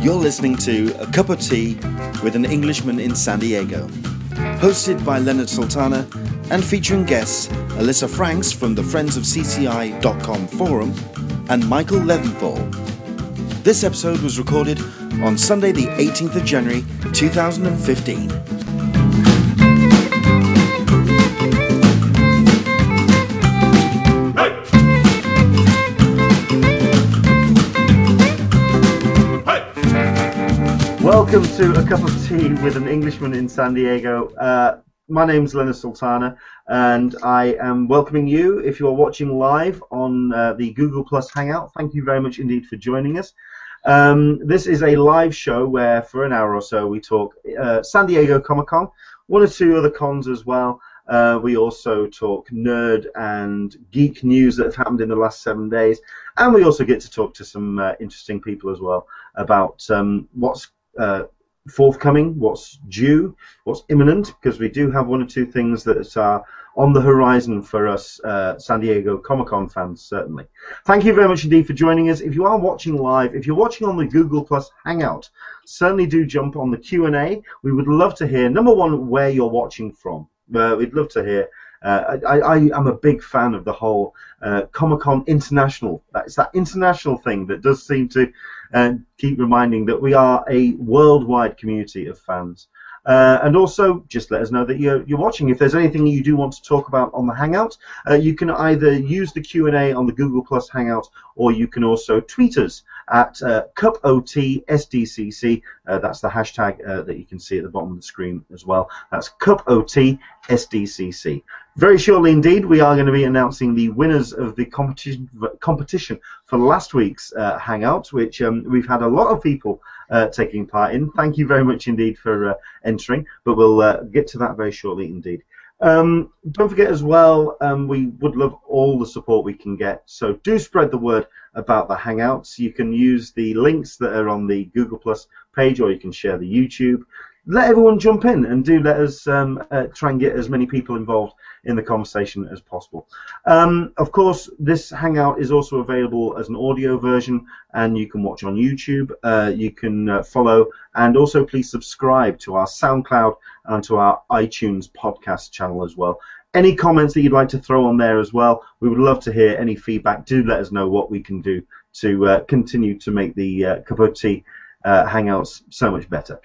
You're listening to A Cup of Tea with an Englishman in San Diego, hosted by Leonard Sultana and featuring guests Alyssa Franks from the Friends of CCI.com forum and Michael Leventhal. This episode was recorded on Sunday, the 18th of January 2015. Welcome to a cup of tea with an Englishman in San Diego. Uh, my name's Leonard Sultana, and I am welcoming you if you are watching live on uh, the Google Plus Hangout. Thank you very much indeed for joining us. Um, this is a live show where, for an hour or so, we talk uh, San Diego Comic Con, one or two other cons as well. Uh, we also talk nerd and geek news that have happened in the last seven days, and we also get to talk to some uh, interesting people as well about um, what's uh, forthcoming, what's due, what's imminent, because we do have one or two things that are on the horizon for us uh, San Diego Comic Con fans, certainly. Thank you very much indeed for joining us. If you are watching live, if you're watching on the Google Plus Hangout, certainly do jump on the Q&A. We would love to hear, number one, where you're watching from. Uh, we'd love to hear uh, I, I, am a big fan of the whole uh, Comic Con International. It's that international thing that does seem to uh, keep reminding that we are a worldwide community of fans. Uh, and also, just let us know that you're, you're watching. If there's anything you do want to talk about on the Hangout, uh, you can either use the Q&A on the Google Plus Hangout, or you can also tweet us at uh, CupOTSDCC. Uh, that's the hashtag uh, that you can see at the bottom of the screen as well. That's CupOTSDCC. Very shortly indeed, we are going to be announcing the winners of the competition competition for last week's uh, Hangout, which um, we've had a lot of people uh, taking part in. Thank you very much indeed for uh, entering, but we'll uh, get to that very shortly indeed. Um, don't forget as well, um, we would love all the support we can get. So do spread the word about the Hangouts. You can use the links that are on the Google Plus page, or you can share the YouTube let everyone jump in and do let us um, uh, try and get as many people involved in the conversation as possible. Um, of course, this Hangout is also available as an audio version, and you can watch on YouTube. Uh, you can uh, follow, and also please subscribe to our SoundCloud and to our iTunes podcast channel as well. Any comments that you'd like to throw on there as well, we would love to hear any feedback. Do let us know what we can do to uh, continue to make the uh, Cup uh, Hangouts so much better.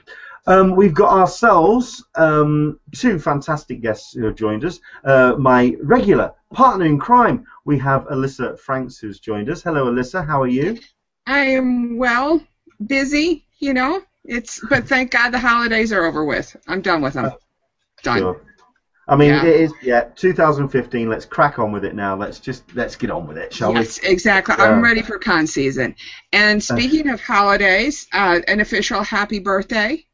Um, we've got ourselves um, two fantastic guests who have joined us. Uh, my regular partner in crime, we have Alyssa Franks who's joined us. Hello, Alyssa. How are you? I am well, busy, you know. It's but thank God the holidays are over with. I'm done with them. Done. Sure. I mean, yeah. it is yeah, 2015. Let's crack on with it now. Let's just let's get on with it, shall yes, we? Yes, exactly. Yeah. I'm ready for con season. And speaking of holidays, uh, an official happy birthday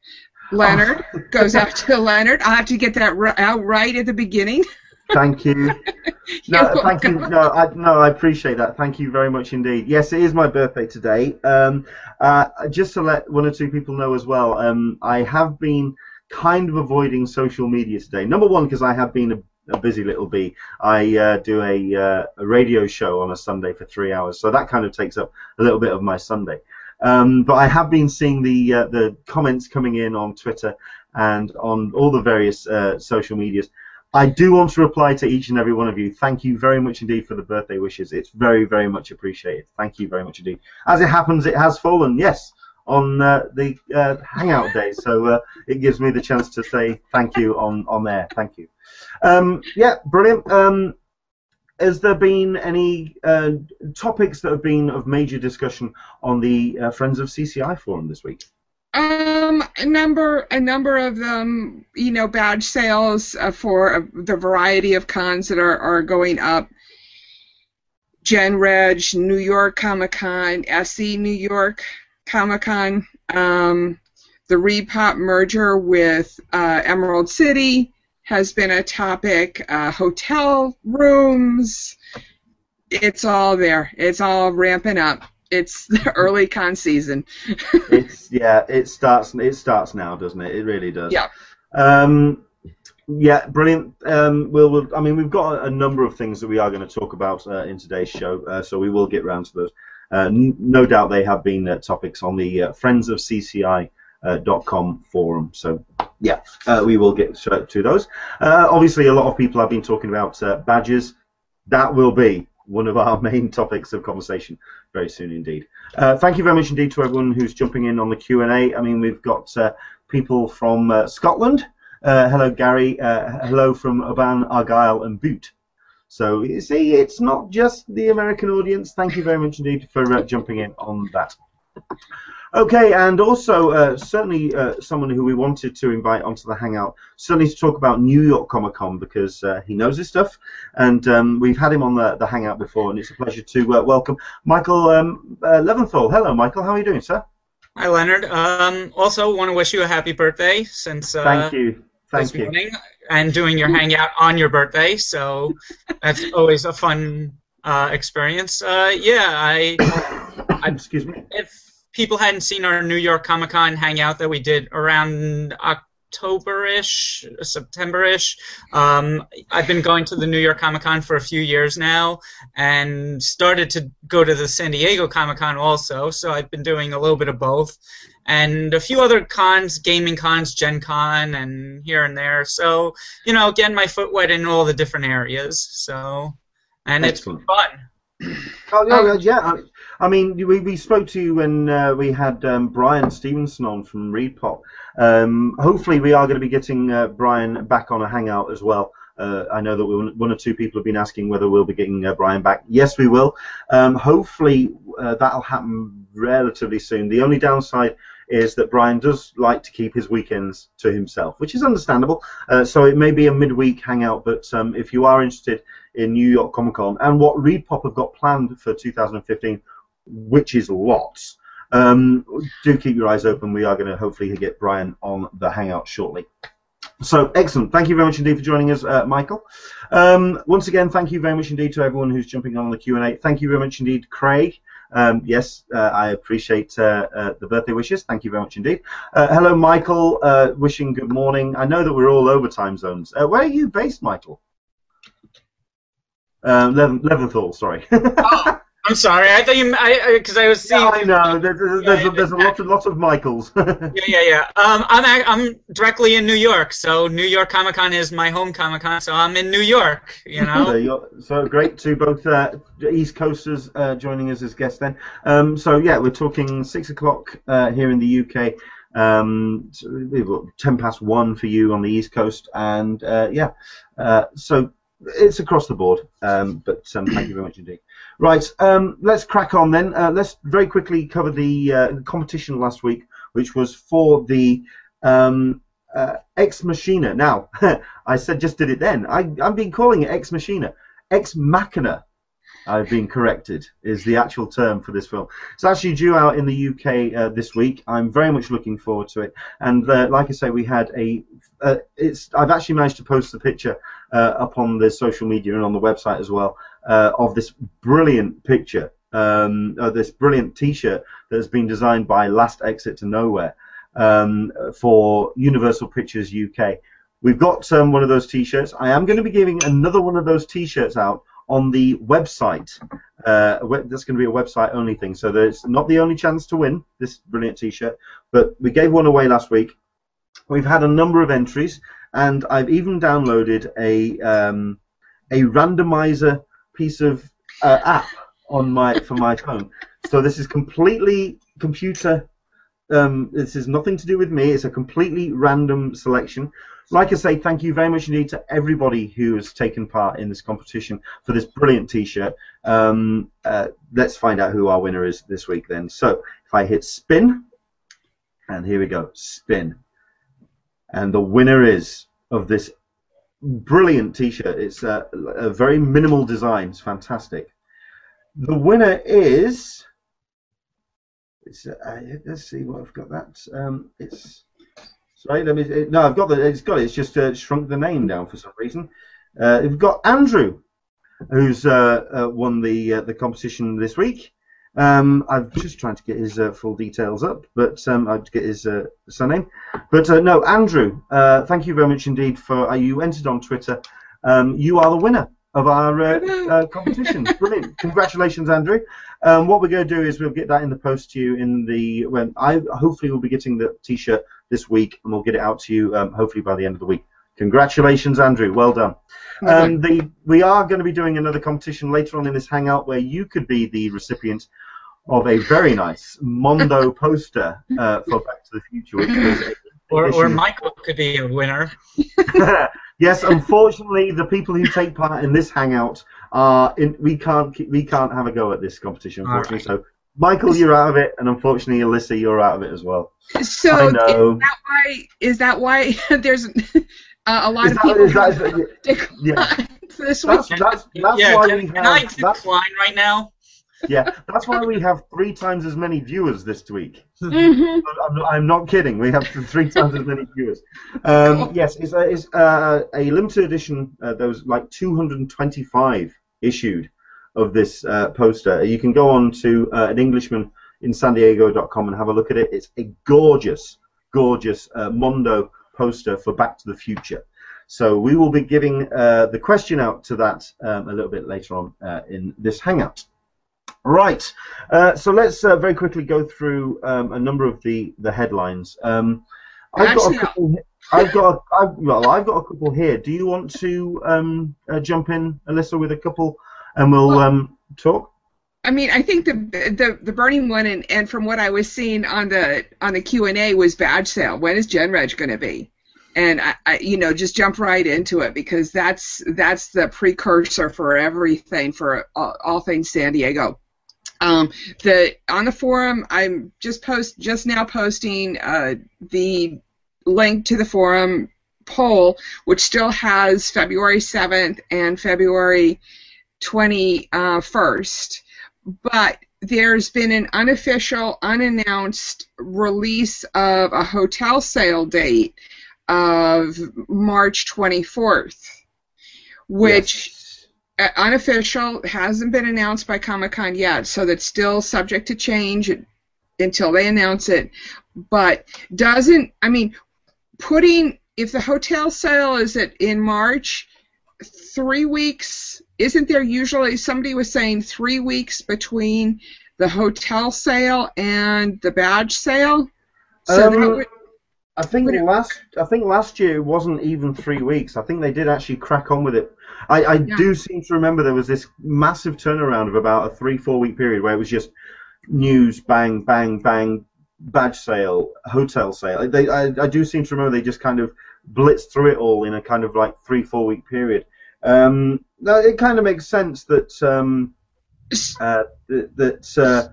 Leonard oh. goes out to Leonard. I have to get that out right at the beginning. Thank you. no, thank you. No, I, no, I appreciate that. Thank you very much indeed. Yes, it is my birthday today. Um, uh, just to let one or two people know as well, um, I have been kind of avoiding social media today. Number one, because I have been a, a, busy little bee. I uh, do a, uh, a radio show on a Sunday for three hours, so that kind of takes up a little bit of my Sunday. Um, but I have been seeing the uh, the comments coming in on Twitter and on all the various uh, social medias. I do want to reply to each and every one of you. Thank you very much indeed for the birthday wishes. It's very, very much appreciated. Thank you very much indeed. As it happens, it has fallen, yes, on uh, the uh, Hangout day. So uh, it gives me the chance to say thank you on, on there. Thank you. Um, yeah, brilliant. Um, has there been any uh, topics that have been of major discussion on the uh, Friends of CCI forum this week? Um, a number, a number of them. You know, badge sales uh, for the variety of cons that are, are going up. Gen Reg, New York Comic Con, SE New York Comic Con, um, the ReedPop merger with uh, Emerald City, has been a topic. Uh, hotel rooms, it's all there. It's all ramping up. It's the early con season. it's yeah. It starts. It starts now, doesn't it? It really does. Yeah. Um, yeah, brilliant. Um, we'll, we'll, I mean, we've got a, a, number of things that we are going to talk about uh, in today's show, uh, so we will get round to those. Uh, no doubt they have been uh, topics on the uh, Friends of CCI. Uh, .com forum. So yeah, uh, we will get to, those. Uh, obviously, a lot of people have been talking about badges. That will be one of our main topics of conversation very soon indeed. Thank you very much indeed to everyone who's jumping in on the Q&A. I mean, we've got people from Scotland. Hello, Gary. Hello from Oban, Argyll, and Bute. So you see, it's not just the American audience. Thank you very much indeed for uh, jumping in on that. Okay, and also uh, certainly uh, someone who we wanted to invite onto the Hangout, certainly to talk about New York Comic Con because uh, he knows his stuff, and um, we've had him on the, the Hangout before, and it's a pleasure to uh, welcome Michael um, uh, Leventhal. Hello, Michael. How are you doing, sir? Hi, Leonard. Um, also, want to wish you a happy birthday since uh, Thank you. Thank you. morning, and doing your hangout on your birthday. So that's always a fun uh, experience. Uh, yeah, I Excuse me. if people hadn't seen our New York Comic Con hangout that we did around October-ish, September-ish, um, I've been going to the New York Comic Con for a few years now, and started to go to the San Diego Comic Con also. So I've been doing a little bit of both, and a few other cons, gaming cons, Gen Con, and here and there. So you know, getting my foot wet in all the different areas. So, and Excellent. it's fun. Oh, no, yeah. I, mean, we, we spoke to you when uh, we had um, Brian Stevenson on from ReedPop. Um, hopefully, we are going to be getting uh, Brian back on a hangout as well. Uh, I know that one or two people have been asking whether we'll be getting uh, Brian back. Yes, we will. Um, hopefully, uh, that'll happen relatively soon. The only downside is that Brian does like to keep his weekends to himself, which is understandable. Uh, so it may be a midweek hangout, but um, if you are interested in New York Comic Con and what ReedPop have got planned for 2015, which is lots, um, do keep your eyes open. We are going to hopefully get Brian on the hangout shortly. So excellent. Thank you very much indeed for joining us, uh, Michael. Um, once again, thank you very much indeed to everyone who's jumping on the Q&A. Thank you very much indeed, Craig. Um, yes, uh, I appreciate uh, uh, the birthday wishes. Thank you very much indeed. Uh, hello, Michael. Uh, wishing good morning. I know that we're all over time zones. Where are you based, Michael? Um, Leven- Leventhal, sorry. I'm sorry. I thought you. I because I, was seeing. yeah, I know. There- There's, there's, a, there's a lot of lot of Michaels. Yeah, yeah, yeah. Um, I'm I'm directly in New York, so New York Comic Con is my home Comic Con, so I'm in New York. You know. so great to both uh, East Coasters uh, joining us as guests then. Um, so yeah, we're talking six o'clock uh, here in the UK. Um, so we've got ten past one for you on the East Coast, and uh, yeah, uh, so it's across the board. Um, but um, thank you very much indeed. Right, um, let's crack on then. Uh, let's very quickly cover the uh, competition last week, which was for the um, uh, Ex Machina. Now, I said just did it then. I, I've been calling it Ex Machina. Ex Machina, I've been corrected, is the actual term for this film. It's actually due out in the UK uh, this week. I'm very much looking forward to it. And uh, like I say, we had a. Uh, it's. I've actually managed to post the picture uh, up on the social media and on the website as well uh, of this brilliant picture. Um, uh, this brilliant T-shirt that has been designed by Last Exit to Nowhere um, for Universal Pictures UK. We've got um, one of those T-shirts. I am going to be giving another one of those T-shirts out on the website. Uh, that's going to be a website only thing. So it's not the only chance to win this brilliant T-shirt, but we gave one away last week. We've had a number of entries, and I've even downloaded a um, a randomizer piece of uh, app on my for my phone. So this is completely computer. Um, this is nothing to do with me. It's a completely random selection. Like I say, thank you very much indeed to everybody who has taken part in this competition for this brilliant T-shirt. Um, uh, let's find out who our winner is this week then. So if I hit spin, and here we go, spin, and the winner is of this brilliant T-shirt. It's a, a very minimal design. It's fantastic. The winner is. Uh, let's see what I've got. That um, it's sorry. Let me. No, I've got the. It's got it. It's just uh, shrunk the name down for some reason. Uh, we've got Andrew, who's uh, uh, won the uh, the competition this week. Um, I'm just trying to get his uh, full details up, but um, I'd get his uh, surname. But uh, no, Andrew, uh, thank you very much indeed for uh, you entered on Twitter. Um, you are the winner of our uh, competition. Brilliant! Congratulations, Andrew. Um, what we're going to do is we'll get that in the post to you in the when I hopefully we'll be getting the T-shirt this week, and we'll get it out to you um, hopefully by the end of the week. Congratulations, Andrew. Well done. Um, the, we are going to be doing another competition later on in this hangout where you could be the recipient of a very nice Mondo poster uh, for Back to the Future, which was or, or Michael could be a winner. yes, unfortunately, the people who take part in this hangout are in, we can't we can't have a go at this competition, unfortunately. Right. So, Michael, you're out of it, and unfortunately, Alyssa, you're out of it as well. So, is that why? Is that why there's uh, a lot is of that, people is that, yeah. this that's, that's, that's yeah, why can, we can have, I decline right now? yeah, that's why we have three times as many viewers this week. Mm-hmm. I'm, I'm, not kidding. We have three times as many viewers. Um, yes, it's, a, it's a, a limited edition. Uh, there was like 225 issued of this uh, poster. You can go on to uh, an Englishman in San Diego.com and have a look at it. It's a gorgeous, gorgeous uh, Mondo poster for Back to the Future. So we will be giving uh, the question out to that um, a little bit later on uh, in this hangout. Right. Uh, so let's uh, very quickly go through um, a number of the the headlines. Um, I've got a couple. I've got. A, I've, well, I've got a couple here. Do you want to um, uh, jump in, Alyssa, with a couple, and we'll um, talk? I mean, I think the the the burning one, and, and from what I was seeing on the on the Q and A was badge sale. When is GenReg going to be? And I, I, you know, just jump right into it because that's that's the precursor for everything for all, all things San Diego. Um, the on the forum, I'm just post just now posting uh, the link to the forum poll, which still has February 7th and February 21st, but there's been an unofficial, unannounced release of a hotel sale date of March 24th, which. Yes unofficial, hasn't been announced by Comic Con yet, so that's still subject to change until they announce it. But doesn't, I mean, putting, if the hotel sale is at, in March, three weeks, isn't there usually, somebody was saying three weeks between the hotel sale and the badge sale? So um, would, I think last I think last year wasn't even three weeks. I think they did actually crack on with it I, I yeah. do seem to remember there was this massive turnaround of about a three, four week period where it was just news, bang, bang, bang, badge sale, hotel sale. They, I, I do seem to remember they just kind of blitzed through it all in a kind of like three, four week period. Um, it kind of makes sense that um, uh, that uh,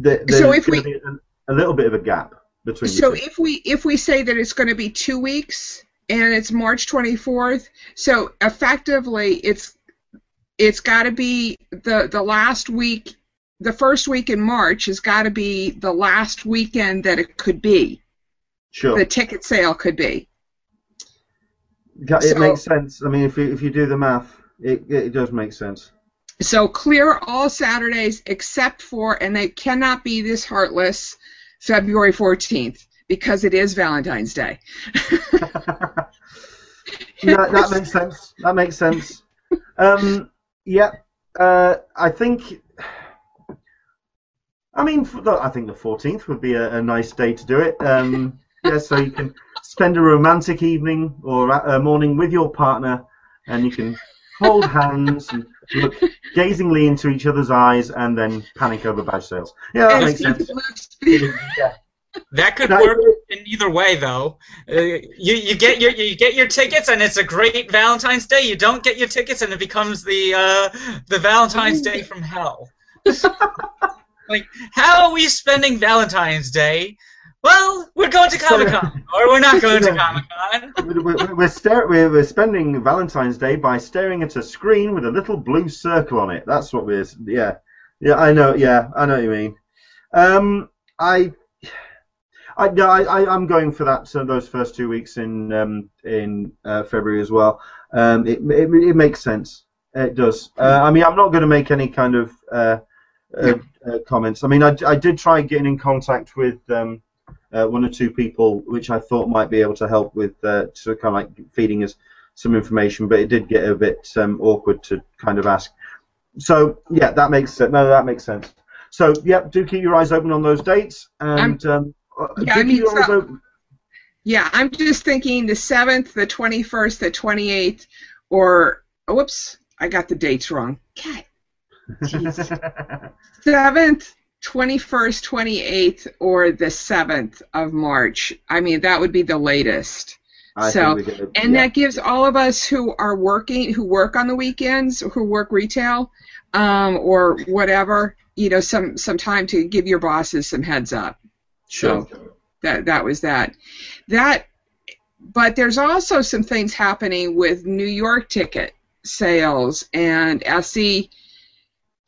that so if we a, a, little bit of a gap between. So if we if we say that it's going to be two weeks, and it's March 24th. So effectively, it's it's got to be the the last week, the first week in March has got to be the last weekend that it could be. Sure. The ticket sale could be. It so, makes sense. I mean, if you if you do the math, it it does make sense. So clear all Saturdays except for, and they cannot be this heartless, February 14th because it is Valentine's Day. yeah, that makes sense. That makes sense. Um, yeah, uh, I think. I mean, I think the 14th would be a, a nice day to do it. Um, yeah, so you can spend a romantic evening or a morning with your partner, and you can hold hands and look gazingly into each other's eyes, and then panic over badge sales. Yeah, that makes sense. yeah. That could work in either way, though. Uh, you you get your you get your tickets, and it's a great Valentine's Day. You don't get your tickets, and it becomes the uh, the Valentine's Day from hell. like, how are we spending Valentine's Day? Well, we're going to Comic Con, or we're not going to Comic Con. We're, we're, stare, we're, we're spending Valentine's Day by staring at a screen with a little blue circle on it. That's what we're. Yeah, yeah, I know. Yeah, I know what you mean. Um, I I, I, I'm going for that. So those first two weeks in um, in uh, February as well. Um, it, it, it makes sense. It does. Uh, I mean, I'm not going to make any kind of uh, uh, uh, comments. I mean, I, I did try getting in contact with um, uh, one or two people, which I thought might be able to help with to kind of like feeding us some information, but it did get a bit um, awkward to kind of ask. So yeah, that makes sense. No, that makes sense. So yeah, do keep your eyes open on those dates, and um, uh, Yeah, I mean, so, Yeah, I'm just thinking the 7th, the 21st, the 28th, or, oh, whoops, I got the dates wrong. God, 7th, 21st, 28th, or the 7th of March. I mean, that would be the latest. I So, gonna- And yeah. that gives all of us who are working, who work on the weekends, who work retail, um, or whatever, you know, some some time to give your bosses some heads up. sure. That that was that. That, but there's also some things happening with New York ticket sales and SE.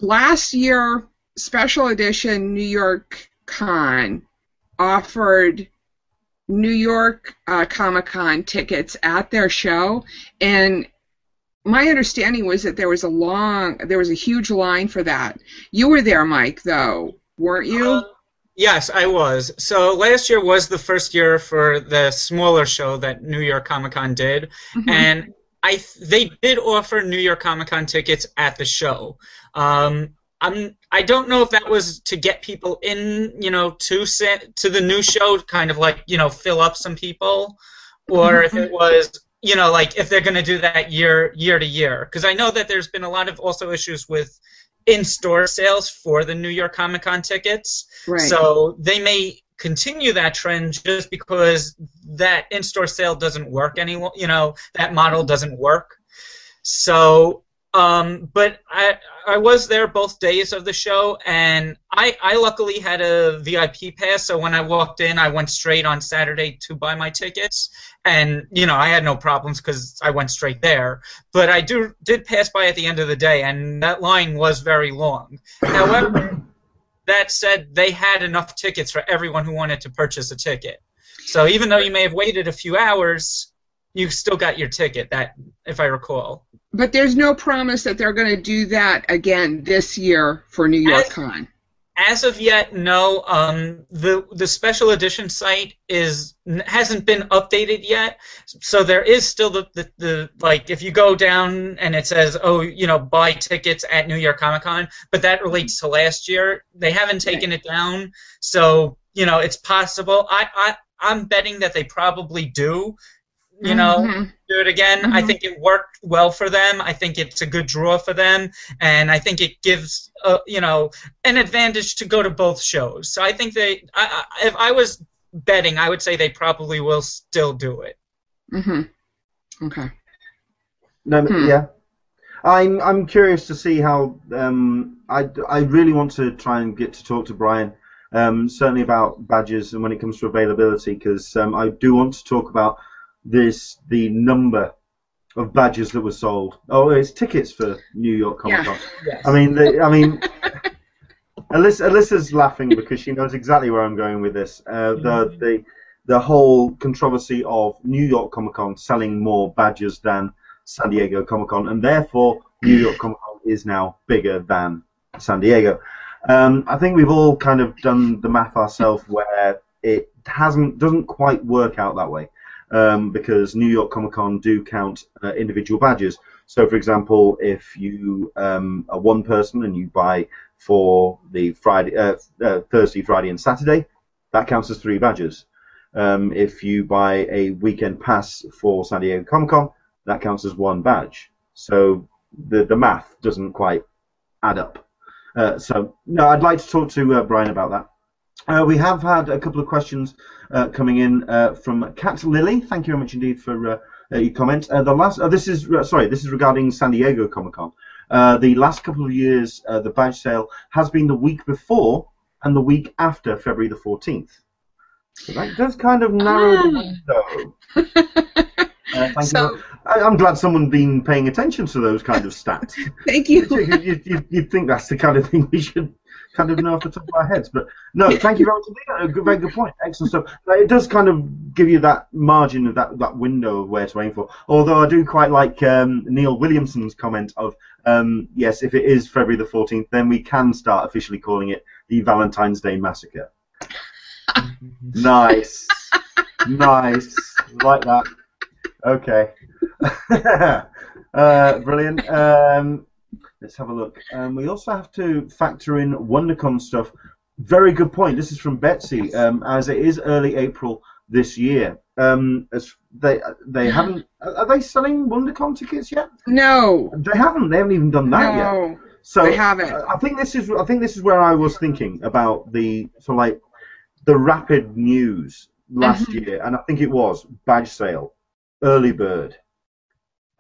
Last year, special edition New York Con offered New York uh, Comic Con tickets at their show, and my understanding was that there was a long, there was a huge line for that. You were there, Mike, though, weren't you? Uh, yes, I was. So last year was the first year for the smaller show that New York Comic Con did, Mhm. and I th- they did offer New York Comic Con tickets at the show. Um, I'm I don't know if that was to get people in, you know, to to the new show, kind of like you know fill up some people, or if it mm-hmm. was you know like if they're going to do that year year to year because I know that there's been a lot of also issues with in-store sales for the New York Comic Con tickets. right. So they may continue that trend just because that in-store sale doesn't work anymore. You know, that model doesn't work. So, um, but I I was there both days of the show, and I I luckily had a VIP pass. So when I walked in, I went straight on Saturday to buy my tickets, and you know I had no problems because I went straight there. But I do did pass by at the end of the day, and that line was very long. However that said, they had enough tickets for everyone who wanted to purchase a ticket. So even though you may have waited a few hours, you still got your ticket. That, if I recall. But there's no promise that they're going to do that again this year for New York As- Con. As of yet, no. Um, the the special edition site is hasn't been updated yet, so there is still the, the, the like if you go down and it says oh you know buy tickets at New York Comic Con, but that relates to last year. They haven't taken it down, so you know it's possible. I I I'm betting that they probably do. You know, Mhm. Do it again. I Mhm. think it worked well for them. I think it's a good draw for them, and I think it gives uh, you know an advantage to go to both shows. So I think they. I, I, if I was betting, I would say they probably will still do it. Mm-hmm. Okay. No, Hmm. yeah. I'm I'm curious to see how. Um, I I really want to try and get to talk to Brian. Um, certainly about badges and when it comes to availability, because um, I do want to talk about this the number of badges that were sold. Oh, it's tickets for New York Comic Con. Yes. I mean, the, I mean, Alyssa, Alyssa's laughing because she knows exactly where I'm going with this. Uh, the the the whole controversy of New York Comic Con selling more badges than San Diego Comic Con, and therefore New York Comic Con is now bigger than San Diego. Um, I think we've all kind of done the math ourselves where it hasn't doesn't quite work out that way um, because New York Comic Con do count uh, individual badges. So, for example, if you um, are one person and you buy for the Friday, uh, uh, Thursday, Friday, and Saturday, that counts as three badges. Um, if you buy a weekend pass for San Diego Comic Con, that counts as one badge. So the the math doesn't quite add up. Uh, so no, I'd like to talk to uh, Brian about that. Uh, we have had a couple of questions uh, coming in uh, from Cat Lily. Thank you very much indeed for uh, your comment. Uh, the last, uh, this is uh, sorry, this is regarding San Diego Comic Con. Uh, the last couple of years, uh, the badge sale has been the week before and the week after February the 14th. So that does kind of narrow the window. Uh, thank So- you. I, I'm glad someone's been paying attention to those kind of stats. Thank you. you, you, you, you'd think that's the kind of thing we should kind of know off the top of our heads. But no, thank you very much. A good, very good point. Excellent stuff. It does kind of give you that margin of that, that window of where to aim for. Although I do quite like um, Neil Williamson's comment of, um, yes, if it is February the 14th, then we can start officially calling it the Valentine's Day Massacre. nice. nice. Like that. Okay. uh, brilliant. Um, let's have a look. Um, we also have to factor in WonderCon stuff. Very good point. This is from Betsy. Um, as it is early April this year, um, as they they haven't. Are they selling WonderCon tickets yet? No. They haven't. They haven't even done that yet. So They haven't. I think this is I think this is where I was thinking about the so like the rapid news last Mhm. year, and I think it was badge sale, early bird,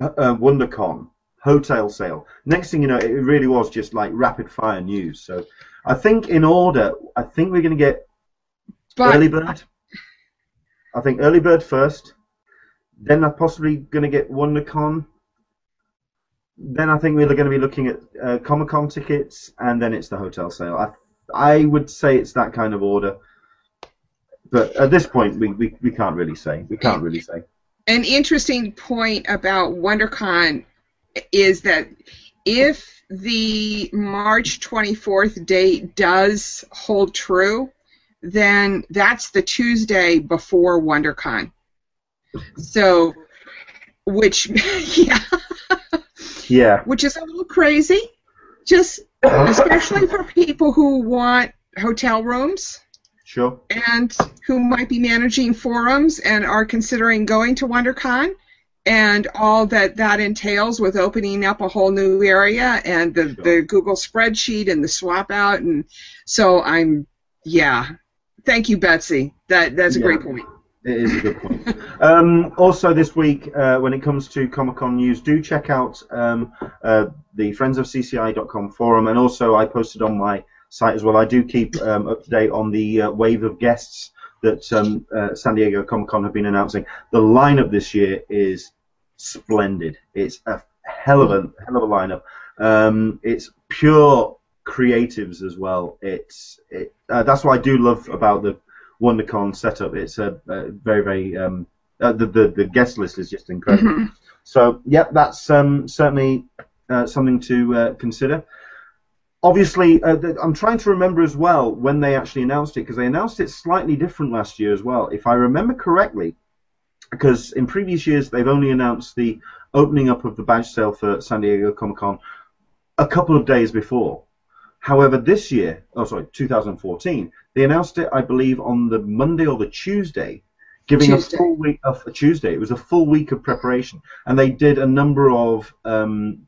uh, uh, WonderCon, hotel sale. Next thing you know, it really was just like rapid fire news. So I think in order, I think we're going to get But early bird. I think early bird first, then I'm possibly going to get WonderCon. Then I think we're going to be looking at uh, Comic Con tickets, and then it's the hotel sale. I, I would say it's that kind of order, but at this point we, we, we can't really say. We can't really say. an interesting point about WonderCon is that if the March 24th date does hold true, then that's the Tuesday before WonderCon. So, which, yeah, Yeah. which is a little crazy, just especially for people who want hotel rooms Sure. and who might be managing forums and are considering going to WonderCon and all that that entails with opening up a whole new area and the, Sure. the Google spreadsheet and the swap out and so I'm yeah. Thank you, Betsy. That that's a Yeah. great point. It is a good point. um, also, this week, uh, when it comes to Comic Con news, do check out um, uh, the Friends of CCI.com forum, and also I posted on my site as well. I do keep um, up to date on the uh, wave of guests that um, uh, San Diego Comic Con have been announcing. The lineup this year is splendid. It's a hell of a hell of a lineup. Um, it's pure creatives as well. It's it, uh, that's what I do love about the WonderCon setup. It's a, a very very um, uh, the, the the guest list is just incredible. Mhm. So yep, that's um, certainly uh, something to uh, consider. Obviously, uh, th- I'm trying to remember as well when they actually announced it because they announced it slightly different last year as well, if I remember correctly. Because in previous years they've only announced the opening up of the badge sale for San Diego Comic Con a couple of days before. However, this year, oh sorry, 2014, they announced it, I believe, on the Monday or the Tuesday, giving Tuesday. a full week of a Tuesday. It was a full week of preparation, and they did a number of um,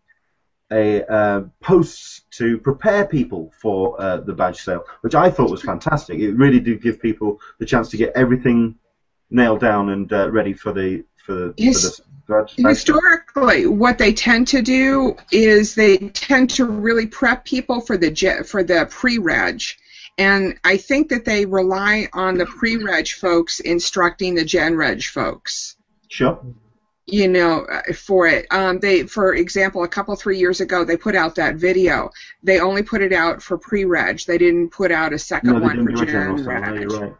a uh, posts to prepare people for uh, the badge sale, which I thought was fantastic. It really did give people the chance to get everything nailed down and uh, ready for the for the, for the badge. badge sale. Historically, what they tend to do is they tend to really prep people for the for the pre-reg, and I think that they rely on the pre-reg folks instructing the gen-reg folks. Sure. You know, uh, for it. Um, they, for example, a couple three years ago, they put out that video. They only put it out for pre-reg. They didn't put out a second No, one for general. No, you're right.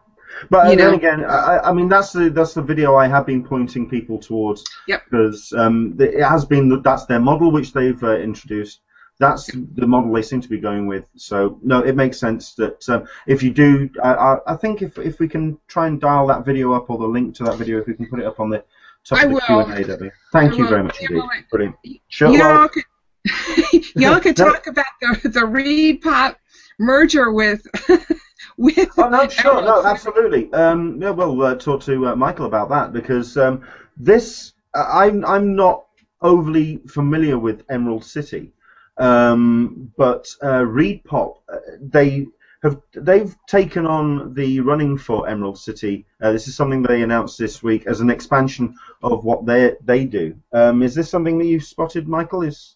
But You uh, then know? again, I, I mean that's the that's the video I have been pointing people towards. Yep. Because um, it has been that's their model which they've uh, introduced. That's the model they seem to be going with. So no, it makes sense that um, if you do, I, I, I think if if we can try and dial that video up or the link to that video, if we can put it up on the top I of the will. Q and A, Debbie. Thank I you will. very much indeed. Brilliant. Sure. Y'all could, y'all could No. talk about the the Reed Pop merger with with. Oh no, sure, no, absolutely. Um, yeah, we'll uh, talk to uh, Michael about that because um, this uh, I'm I'm not overly familiar with Emerald City, um, but uh, Reed Pop uh, they have they've taken on the running for Emerald City. Uh, this is something they announced this week as an expansion of what they they do. Um, is this something that you've spotted, Michael? Is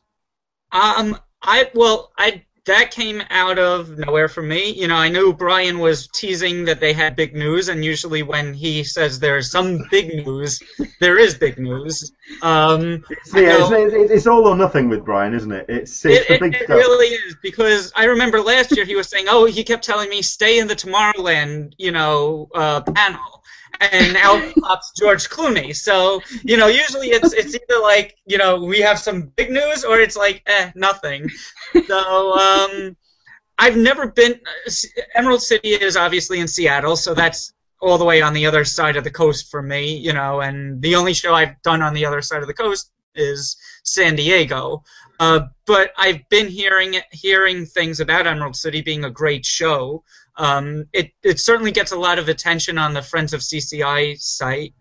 Um, I well, I that came out of nowhere for me. You know, I knew Brian was teasing that they had big news, and usually when he says there's some big news, there is big news. Um, yeah, know. it's, it's, all or nothing with Brian, isn't it? It's it's it, the it, it really is because I remember last year he was saying, "Oh, he kept telling me stay in the Tomorrowland, you know, uh, panel." And out pops George Clooney. So you know, usually it's it's either like you know we have some big news or it's like eh nothing. So um, I've never been. Emerald City is obviously in Seattle, so that's all the way on the other side of the coast for me, you know, and the only show I've done on the other side of the coast is San Diego. Uh, but I've been hearing hearing things about Emerald City being a great show. Um, it it certainly gets a lot of attention on the Friends of CCI site,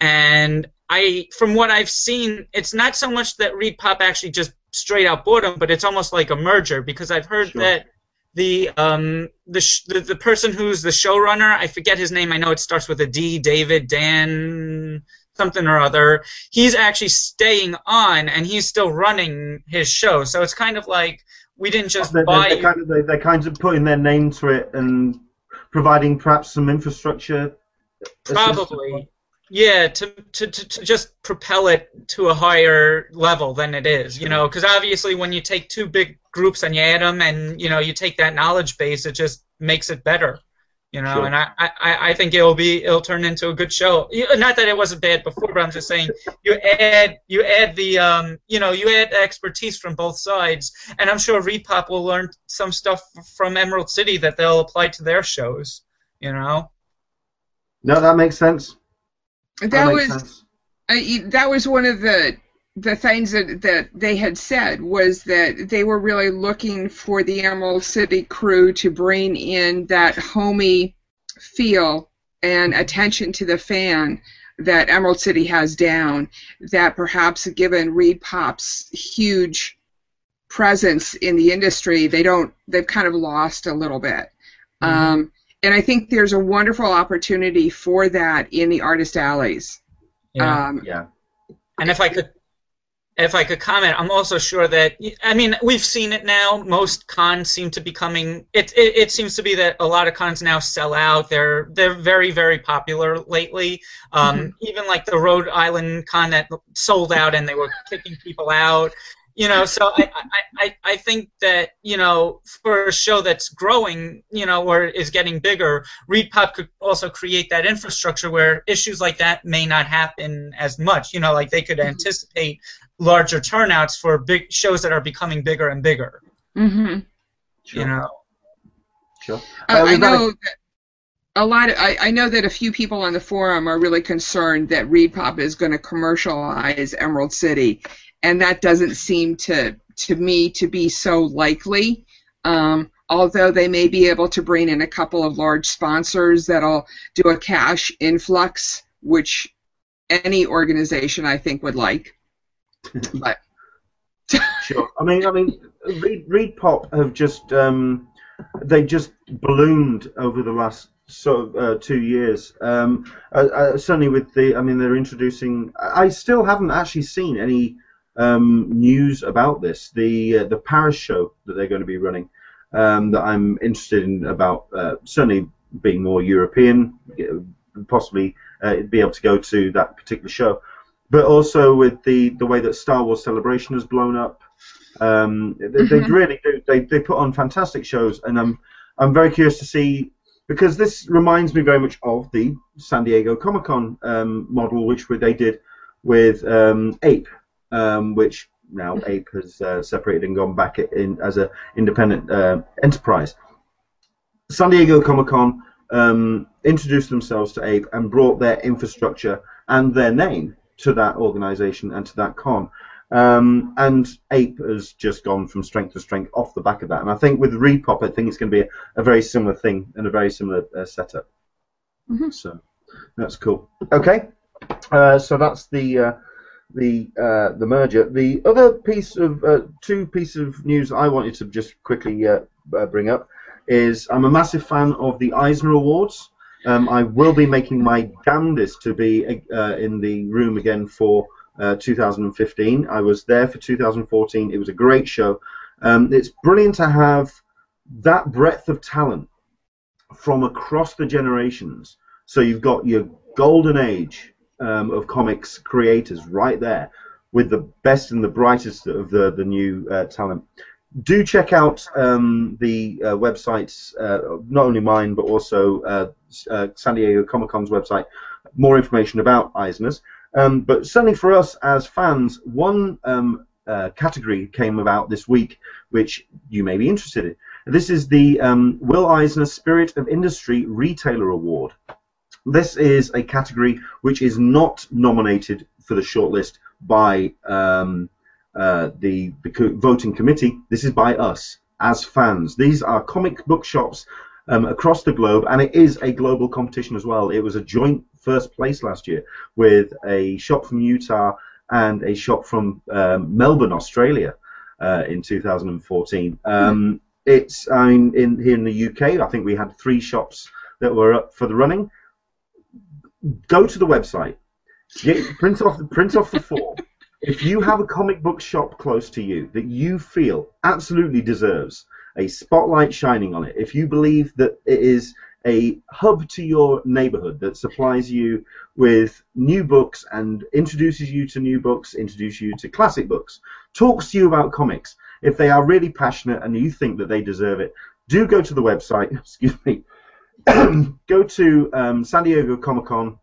and I from what I've seen, it's not so much that ReedPop actually just straight out bought them, but it's almost like a merger because I've heard Sure. that the um the, sh- the the person who's the showrunner, I forget his name. I know it starts with a D. David Dan something or other. He's actually staying on, and he's still running his show. So it's kind of like we didn't just They're, buy. they're, kind of, they're, they're kind of putting their name to it and providing perhaps some infrastructure. Probably. Yeah, to, to, to, to just propel it to a higher level than it is, you know, because obviously when you take two big groups and you add them and, you know, you take that knowledge base, it just makes it better, you know, Sure. and I, I, I think it'll be, it'll turn into a good show. Not that it wasn't bad before, but I'm just saying you add, you add the, um, you know, you add expertise from both sides, and I'm sure ReedPop will learn some stuff from Emerald City that they'll apply to their shows, you know. No, that makes sense. That makes was sense. I, that was one of the the things that, that they had said was that they were really looking for the Emerald City crew to bring in that homey feel and attention to the fan that Emerald City has down. That perhaps given Reed Pop's huge presence in the industry, they don't they've kind of lost a little bit. Um, and I think there's a wonderful opportunity for that in the artist alleys. Yeah. Um, Yeah. And if I could, if I could comment, I'm also sure that I mean we've seen it now. Most cons seem to be coming. It, it it seems to be that a lot of cons now sell out. They're they're very very popular lately. Um, Even like the Rhode Island con that sold out and they were kicking people out. You know, so I, I, I, I think that, you know, for a show that's growing, you know, or is getting bigger, Reed Pop could also create that infrastructure where issues like that may not happen as much. You know, like they could anticipate larger turnouts for big shows that are becoming bigger and bigger. mm-hmm. Sure. You know, Sure. I, Uh, I we've got a- know that a lot. Of, I, I know that a few people on the forum are really concerned that Reed Pop is going to commercialize Emerald City, and that doesn't seem to to me to be so likely. Um, although they may be able to bring in a couple of large sponsors that'll do a cash influx, which any organization I think would like. But Sure. I mean, I mean, Reed, Reed Pop have just um, they just ballooned over the last sort of uh, two years. Um, uh, uh, certainly with the, I mean, they're introducing. I I still haven't actually seen any um, news about this. The uh, the Paris show that they're going to be running um, that I'm interested in about uh, certainly being more European, possibly uh, be able to go to that particular show but also with the, the way that Star Wars Celebration has blown up. Um, they, they Mhm. really do. They, they put on fantastic shows, and I'm I'm very curious to see because this reminds me very much of the San Diego Comic Con um, model, which they did with um, Ape, um, which now Ape has uh, separated and gone back in as an independent uh, enterprise. San Diego Comic Con um, introduced themselves to Ape and brought their infrastructure and their name to that organization and to that con. Um, and Ape has just gone from strength to strength off the back of that. And I think with ReedPop, I think it's going to be a, a very similar thing and a very similar uh, setup. Mhm. So that's cool. Okay, uh, so that's the uh, the uh, the merger. The other piece of uh, two pieces of news I wanted to just quickly uh, uh, bring up is I'm a massive fan of the Eisner Awards. Um, I will be making my damnedest to be uh, in the room again for uh, 2015. I was there for 2014. It was a great show. Um, it's brilliant to have that breadth of talent from across the generations. So you've got your golden age um, of comics creators right there with the best and the brightest of the, the new uh, talent do check out um, the uh, websites, uh, not only mine but also uh, uh, San Diego Comic Con's website. More information about Eisner's. Um, but certainly for us as fans, one um, uh, category came about this week, which you may be interested in. This is the um, Will Eisner Spirit of Industry Retailer Award. This is a category which is not nominated for the shortlist by um, uh, the, the voting committee. This is by us as fans. These are comic book shops um, across the globe, and it is a global competition as well. It was a joint first place last year with a shop from Utah and a shop from um, Melbourne, Australia, uh, in 2014. Um, it's I mean in here in the UK, I think we had three shops that were up for the running. Go to the website, get, print off the print off the form. If you have a comic book shop close to you that you feel absolutely deserves a spotlight shining on it, if you believe that it is a hub to your neighborhood that supplies you with new books and introduces you to new books, introduces you to classic books, talks to you about comics, if they are really passionate and you think that they deserve it, do go to the website. Excuse me. go to um, San Diego Comic Con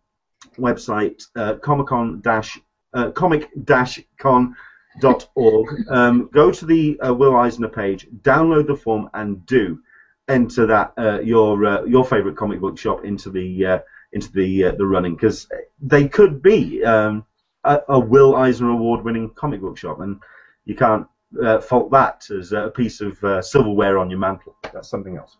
website, uh, Comic Con dash uh, comic dash con dot org. Um, go to the uh, Will Eisner page, download the form, and do enter that uh, your uh, your favorite comic book shop into the uh, into the uh, the running because they could be um, a, a Will Eisner award winning comic book shop, and you can't uh, fault that as a piece of silverware on your mantle. That's something else.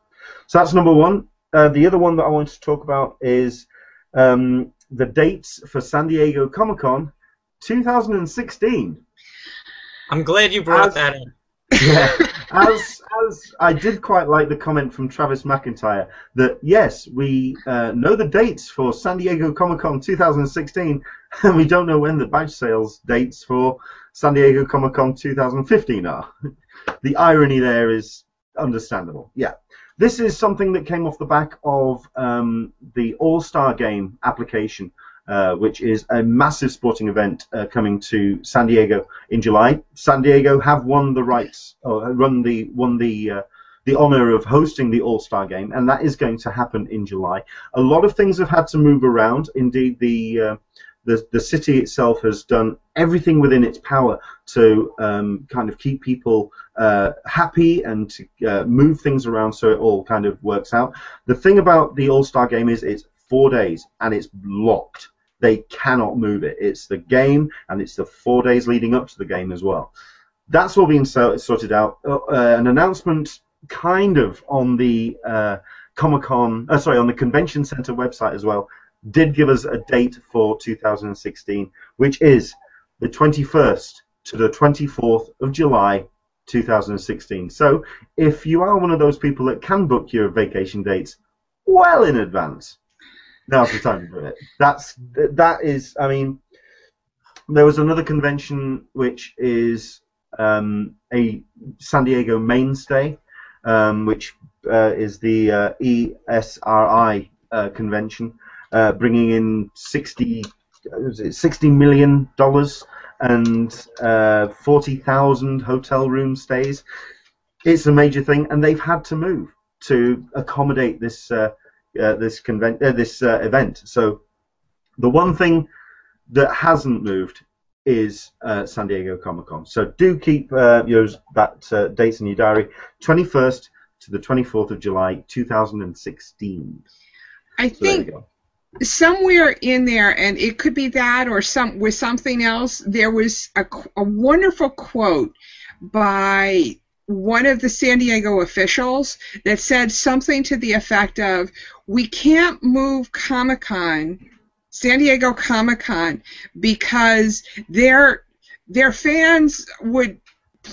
So that's number one. Uh, the other one that I wanted to talk about is um, the dates for San Diego Comic Con 2016. I'm glad you brought As- that in. Yeah, as as I did quite like the comment from Travis McIntyre that yes, we uh, know the dates for San Diego Comic Con 2016, and we don't know when the badge sales dates for San Diego Comic Con 2015 are. the irony there is understandable. Yeah, this is something that came off the back of um, the All Star Game application uh, which is a massive sporting event uh, coming to San Diego in July. San Diego have won the rights, or run the won the uh, the honor of hosting the All Star Game, and that is going to happen in July. A lot of things have had to move around. Indeed, the uh, the, the city itself has done everything within its power to um, kind of keep people uh, happy and to uh, move things around so it all kind of works out. The thing about the All Star Game is it's four days and it's locked they cannot move it. It's the game, and it's the four days leading up to the game as well. That's all being so- sorted out. Uh, uh, an announcement, kind of, on the uh, Comic Con, uh, sorry, on the Convention Center website as well, did give us a date for 2016, which is the 21st to the 24th of July 2016. So, if you are one of those people that can book your vacation dates well in advance, now's the time to do it. That's that is. I mean, there was another convention which is um, a San Diego mainstay, um, which uh, is the uh, ESRI uh, convention, uh, bringing in sixty, was it sixty million dollars and uh, forty thousand hotel room stays. It's a major thing, and they've had to move to accommodate this uh, uh, this convent uh, this uh, event. So the one thing that hasn't moved is uh, San Diego Comic Con. So do keep uh, your that uh, dates in your diary. 21st to the 24th of July, 2016. I So think. Somewhere in there, and it could be that or some with something else. There was a, a wonderful quote by one of the San Diego officials that said something to the effect of, "We can't move Comic Con, San Diego Comic Con, because their their fans would."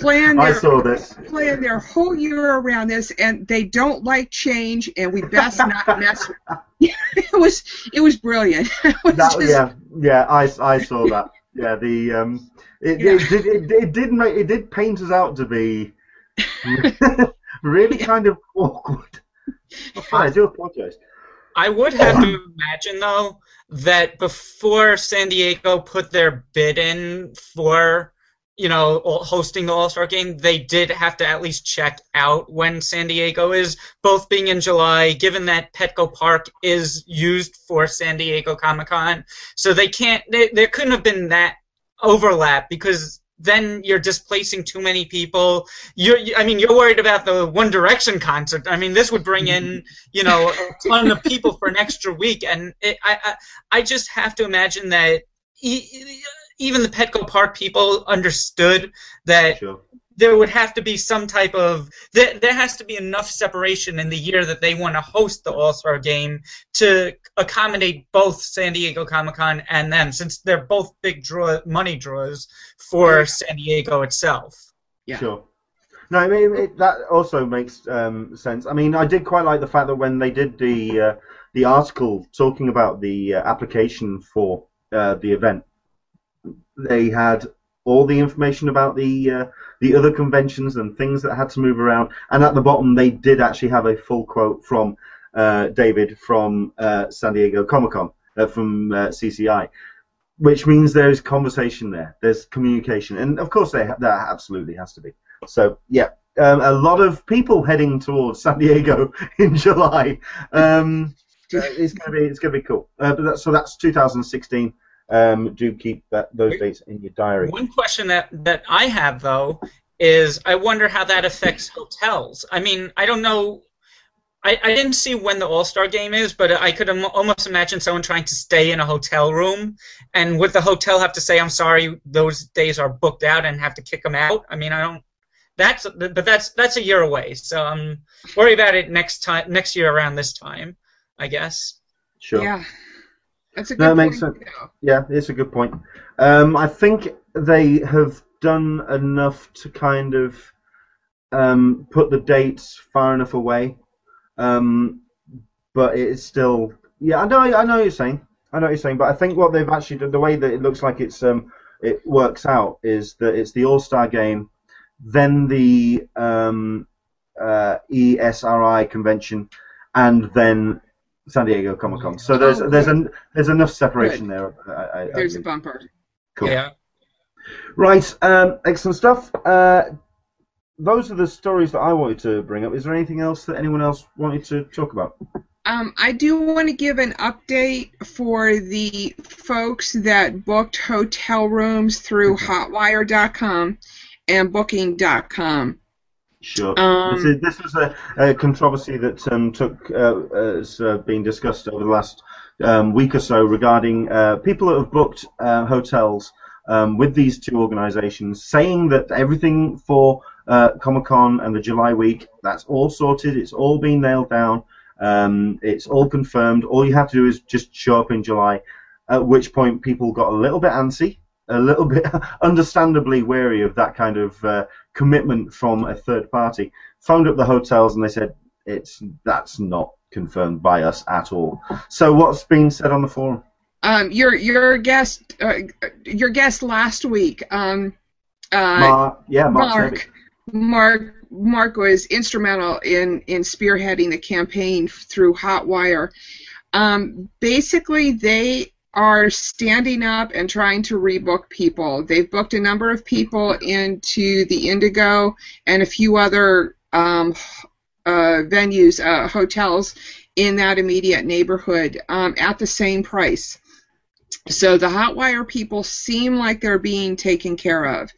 Plan I their, saw this. plan their whole year around this, and they don't like change, and we best not mess. with It was it was brilliant. It was That, just- yeah, yeah, I, I saw that. Yeah, the um, it, Yeah. it did it, it did make it did paint us out to be really kind of awkward. I do apologize. I would have to imagine though that before San Diego put their bid in for you know hosting the All Star Game, they did have to at least check out when San Diego is, both being in July, given that Petco Park is used for San Diego Comic Con, so they can't. They, there couldn't have been that overlap because then you're displacing too many people. You're, I mean, you're worried about the One Direction concert. I mean, this would bring in, you know, a ton of people for an extra week, and it, I, I, I just have to imagine that e- even the Petco Park people understood that Sure. there would have to be some type of there, there has to be enough separation in the year that they want to host the All Star game to accommodate both San Diego Comic Con and them, since they're both big draw money draws for San Diego itself. Yeah. Sure. No, I mean it, that also makes um, sense. I mean, I did quite like the fact that when they did the uh, the article talking about the uh, application for uh, the event, they had all the information about the uh, the other conventions and things that had to move around, and at the bottom they did actually have a full quote from uh, David from uh, San Diego Comic Con uh, from uh, CCI which means there's conversation there, there's communication, and of course they ha- there absolutely has to be. So yeah, um, a lot of people heading towards San Diego in July. Um, it's gonna be it's gonna be cool. Uh, but that's, so that's 2016. Um, do keep that, those dates in your diary. One question that that I have though is I wonder how that affects hotels. I mean, I don't know. I, I didn't see when the All Star game is, but I could am- almost imagine someone trying to stay in a hotel room, and would the hotel have to say, "I'm sorry, those days are booked out," and have to kick them out? I mean, I don't. That's but that's that's a year away, so I'm worry about it next time next year around this time, I guess. Sure. Yeah. That's a good it makes point, sense. Yeah, it's a good point. Um, I think they have done enough to kind of um, put the dates far enough away, um, but it's still. Yeah, I know. I know what you're saying. I know what you're saying, but I think what they've actually done, the way that it looks like it's um, it works out, is that it's the All Star game, then the um, uh, ESRI convention, and then San Diego Comic Con. So there's Oh, there's an, there's enough separation there. I, I, I There's a bumper. Cool. Yeah. Right, um, excellent stuff. Uh, those are the stories that I wanted to bring up. Is there anything else that anyone else wanted to talk about? Um, I do want to give an update for the folks that booked hotel rooms through Hotwire.com and Booking.com. Sure. Um, this, is, this was a, a controversy that um, took uh, has uh, been discussed over the last um, week or so regarding uh, people that have booked uh, hotels um, with these two organisations, saying that everything for uh, Comic Con and the July week that's all sorted, it's all been nailed down, um, it's all confirmed. All you have to do is just show up in July. At which point, people got a little bit antsy, a little bit understandably wary of that kind of uh, commitment from a third party. Phoned up the hotels and they said it's that's not confirmed by us at all. So what's been said on the forum? Um, your your guest uh, your guest last week, um, uh, Mark, yeah, Mark. Mark, Mark, Mark was instrumental in in spearheading the campaign through Hotwire. Um, basically, they are standing up and trying to rebook people. They've booked a number of people into the Indigo and a few other um, uh, venues, uh, hotels in that immediate neighborhood um, at the same price. So the Hotwire people seem like they're being taken care of.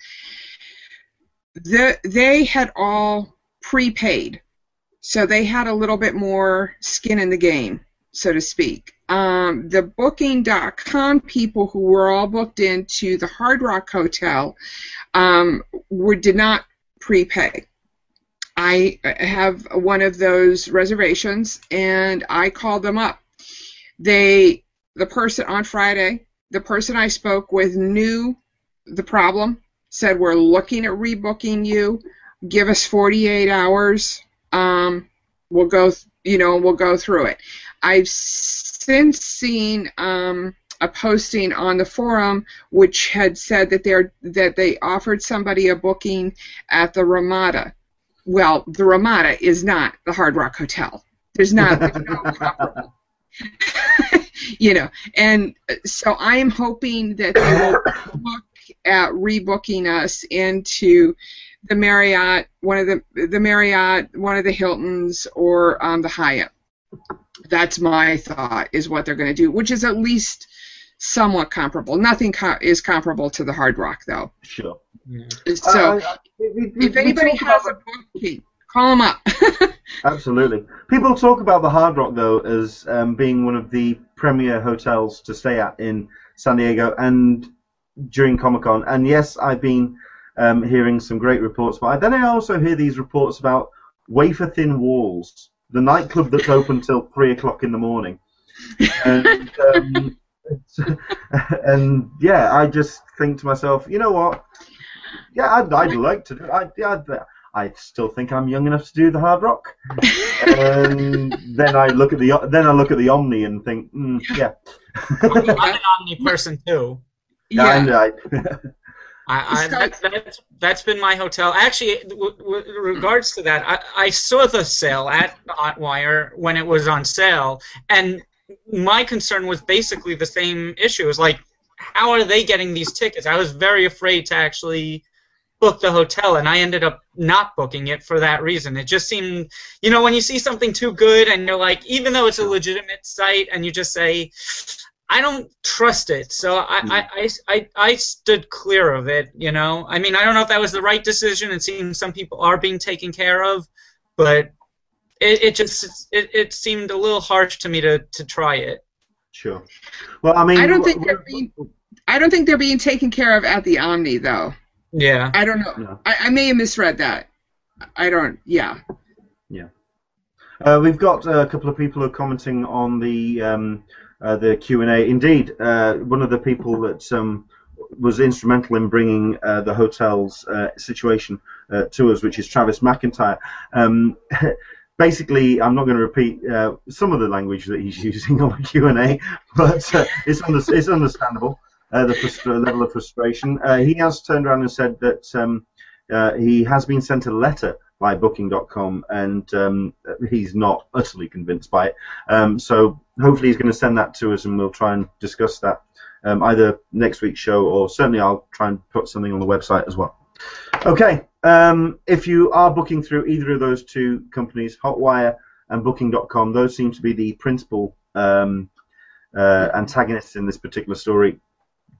The, they had all prepaid, so they had a little bit more skin in the game, so to speak. Um, the Booking.com people who were all booked into the Hard Rock Hotel um, were, did not prepay. I have one of those reservations, and I called them up. They, the person on Friday, the person I spoke with knew the problem, said we're looking at rebooking you. Give us 48 hours. Um, we'll go, th- you know, we'll go through it. I've since seen um, a posting on the forum which had said that they're that they offered somebody a booking at the Ramada. Well, the Ramada is not the Hard Rock Hotel. There's not. There's no comparable. you know, and so I am hoping that they will look at rebooking us into the Marriott, one of the the Marriott, one of the Hiltons, or um, the Hyatt. That's my thought is what they're going to do, which is at least somewhat comparable. Nothing co- is comparable to the Hard Rock, though. Sure. So I- I- we- we- if anybody has a book, call them up. Absolutely. People talk about the Hard Rock though as um, being one of the premier hotels to stay at in San Diego and during Comic Con. And yes, I've been um, hearing some great reports, but then I also hear these reports about wafer thin walls, the nightclub that's open till three o'clock in the morning. And, um, and yeah, I just think to myself, you know what? Yeah, I'd, I'd like to do. I, yeah, I'd, I still think I'm young enough to do the Hard Rock. and then I look at the then I look at the Omni and think, mm, yeah, I'm an Omni person too. yeah, yeah. I, I, I, that, that's, that's been my hotel. Actually, w- w- regards to that, I, I saw the sale at Hotwire when it was on sale, and my concern was basically the same issue. It was like, how are they getting these tickets? I was very afraid to actually book the hotel, and I ended up not booking it for that reason. It just seemed, you know, when you see something too good, and you're like, even though it's a legitimate site, and you just say, I don't trust it, so I, I, I, I, I stood clear of it. You know, I mean, I don't know if that was the right decision. It seems some people are being taken care of, but it, it just it, it seemed a little harsh to me to, to try it. sure. Well, I mean, I don't think they're being. I don't think they're being taken care of at the Omni though. Yeah. I don't know. No. I, I may have misread that. I don't. Yeah. Uh, we've got uh, a couple of people who are commenting on the um, uh, the Q and A. Indeed, uh, one of the people that um, was instrumental in bringing uh, the hotel's uh, situation to us, which is Travis McIntyre. Um, basically, I'm not going to repeat uh, some of the language that he's using on the Q and A, but uh, it's under, it's understandable. Uh, the frustra- level of frustration. He has turned around and said that um, he has been sent a letter by Booking.com, and um, he's not utterly convinced by it. Um, so hopefully he's going to send that to us, and we'll try and discuss that um, either next week's show or certainly I'll try and put something on the website as well. Okay, um, if you are booking through either of those two companies, Hotwire and Booking.com, those seem to be the principal um, uh, antagonists in this particular story.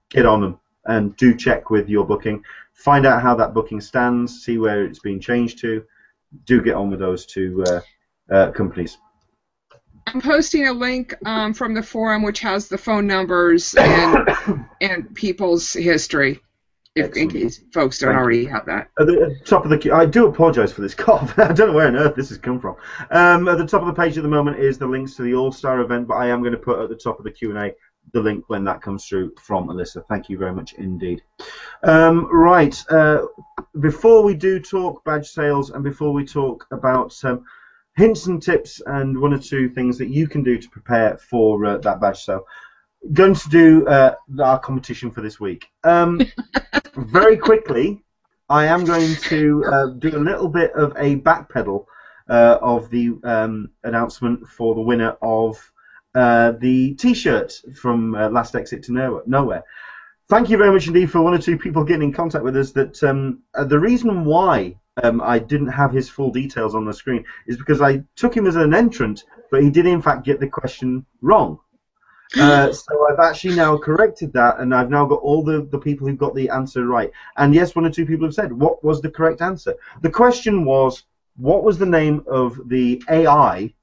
Get on them and do check with your booking. Find out how that booking stands. See where it's been changed to. Do get on with those two uh, uh, companies. I'm posting a link um, from the forum which has the phone numbers and and people's history. If, in case folks don't Thank you. already have that. At the, at top of the, queue- I do apologise for this cough. I don't know where on earth this has come from. Um, at the top of the page at the moment is the links to the All Star event, but I am going to put at the top of the Q and A the link when that comes through from Alyssa. Thank you very much indeed. Um, right, uh, before we do talk badge sales and before we talk about um, hints and tips and one or two things that you can do to prepare for uh, that badge sale, going to do uh, our competition for this week. Um, very quickly, I am going to uh, do a little bit of a backpedal uh, of the um, announcement for the winner of uh, the T-shirt from uh, Last Exit to Nowhere. Nowhere. Thank you very much indeed for one or two people getting in contact with us. That um, uh, the reason why um, I didn't have his full details on the screen is because I took him as an entrant, but he did in fact get the question wrong. Uh, so I've actually now corrected that, and I've now got all the, the people who got the answer right. And yes, one or two people have said, what was the correct answer? The question was, what was the name of the AI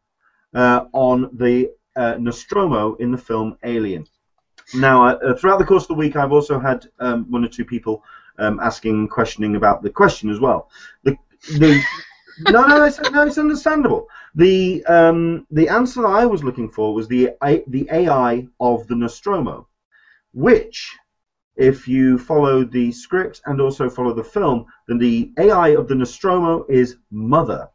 uh, on the uh, Nostromo in the film Alien? Now, uh, throughout the course of the week, I've also had um, one or two people um, asking, questioning about the question as well. The, the no, no, it's, no, it's understandable. The um, the answer I was looking for was the the AI of the Nostromo, which, if you follow the script and also follow the film, then the AI of the Nostromo is Mother,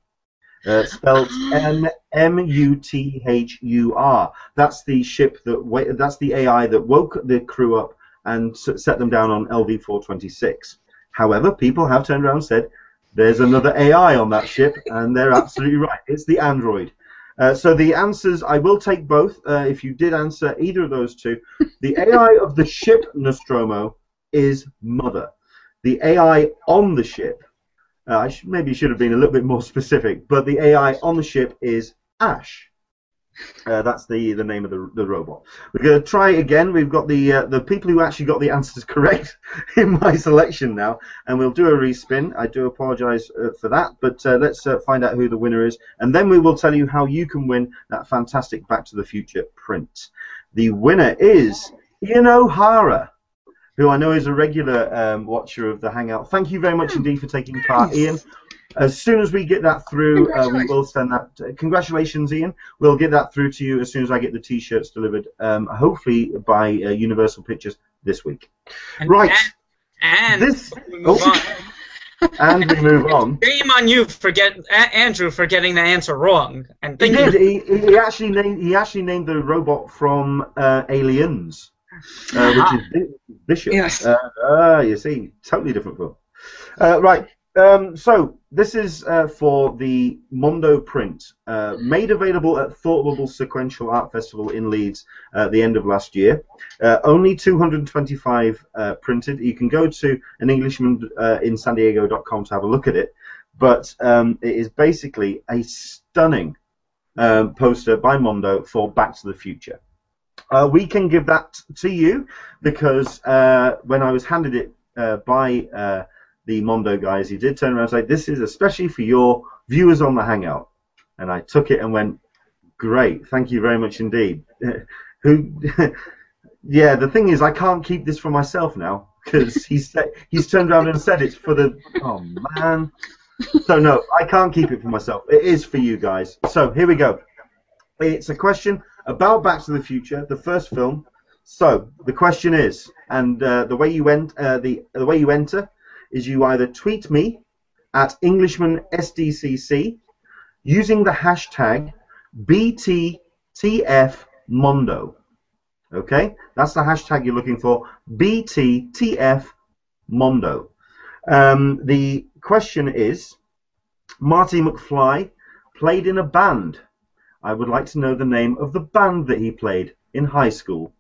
uh, spelled M M U T H U R. That's the ship that that's the AI that woke the crew up and s- set them down on LV 426. However, people have turned around and said there's another AI on that ship, and they're absolutely right. It's the android. Uh, so the answers, I will take both. Uh, if you did answer either of those two, the AI of the ship Nostromo is Mother. The AI on the ship, uh, I sh- maybe should have been a little bit more specific, but the AI on the ship is Ash. Uh, that's the, the name of the, the robot. We're going to try again. We've got the uh, the people who actually got the answers correct in my selection now, and we'll do a respin. I do apologise uh, for that, but uh, let's uh, find out who the winner is, and then we will tell you how you can win that fantastic Back to the Future print. The winner is Ian O'Hara, who I know is a regular um, watcher of the Hangout. Thank you very much indeed for taking part, Ian. As soon as we get that through, uh, we will send that. Uh, congratulations, Ian. We'll get that through to you as soon as I get the T-shirts delivered. Um, hopefully by uh, Universal Pictures this week. And, Right. And, and This- we move oh. on. And we move on. Shame on you for get A- Andrew for getting the answer wrong. And He did. He, he actually named. He actually named the robot from uh, Aliens, uh, which is Bishop. Yes. Uh, ah, you see, totally different film. Uh, right. Um, so this is uh, for the Mondo print, uh, made available at Thought Bubble Sequential Art Festival in Leeds uh, at the end of last year. Uh, only 225 uh, printed. You can go to an Englishman uh, in San Diego.com to have a look at it. But um, it is basically a stunning um, poster by Mondo for Back to the Future. Uh, we can give that to you because uh, when I was handed it uh, by uh, the Mondo guys, he did turn around and say, "This is especially for your viewers on the Hangout." And I took it and went, "Great, thank you very much indeed." Who? yeah, the thing is, I can't keep this for myself now because he's he's turned around and said it's for the. Oh man. So no, I can't keep it for myself. It is for you guys. So here we go. It's a question about Back to the Future, the first film. So the question is, and uh, the way you ent- uh, the the way you enter is you either tweet me at Englishman SDCC using the hashtag BTTFMondo. Okay, that's the hashtag you're looking for. BTTFMondo. Um, the question is, Marty McFly played in a band. I would like to know the name of the band that he played in high school.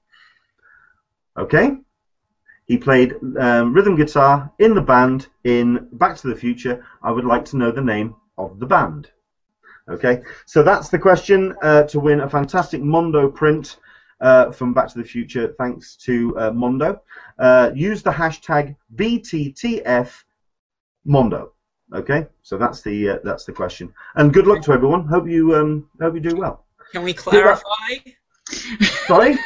Okay? He played um, rhythm guitar in the band in Back to the Future. I would like to know the name of the band. Okay, so that's the question uh, to win a fantastic Mondo print uh, from Back to the Future, thanks to uh, Mondo. Uh, use the hashtag BTTF Mondo. Okay, so that's the uh, that's the question. And good luck to everyone. Hope you um, hope you do well. Can we clarify? Sorry.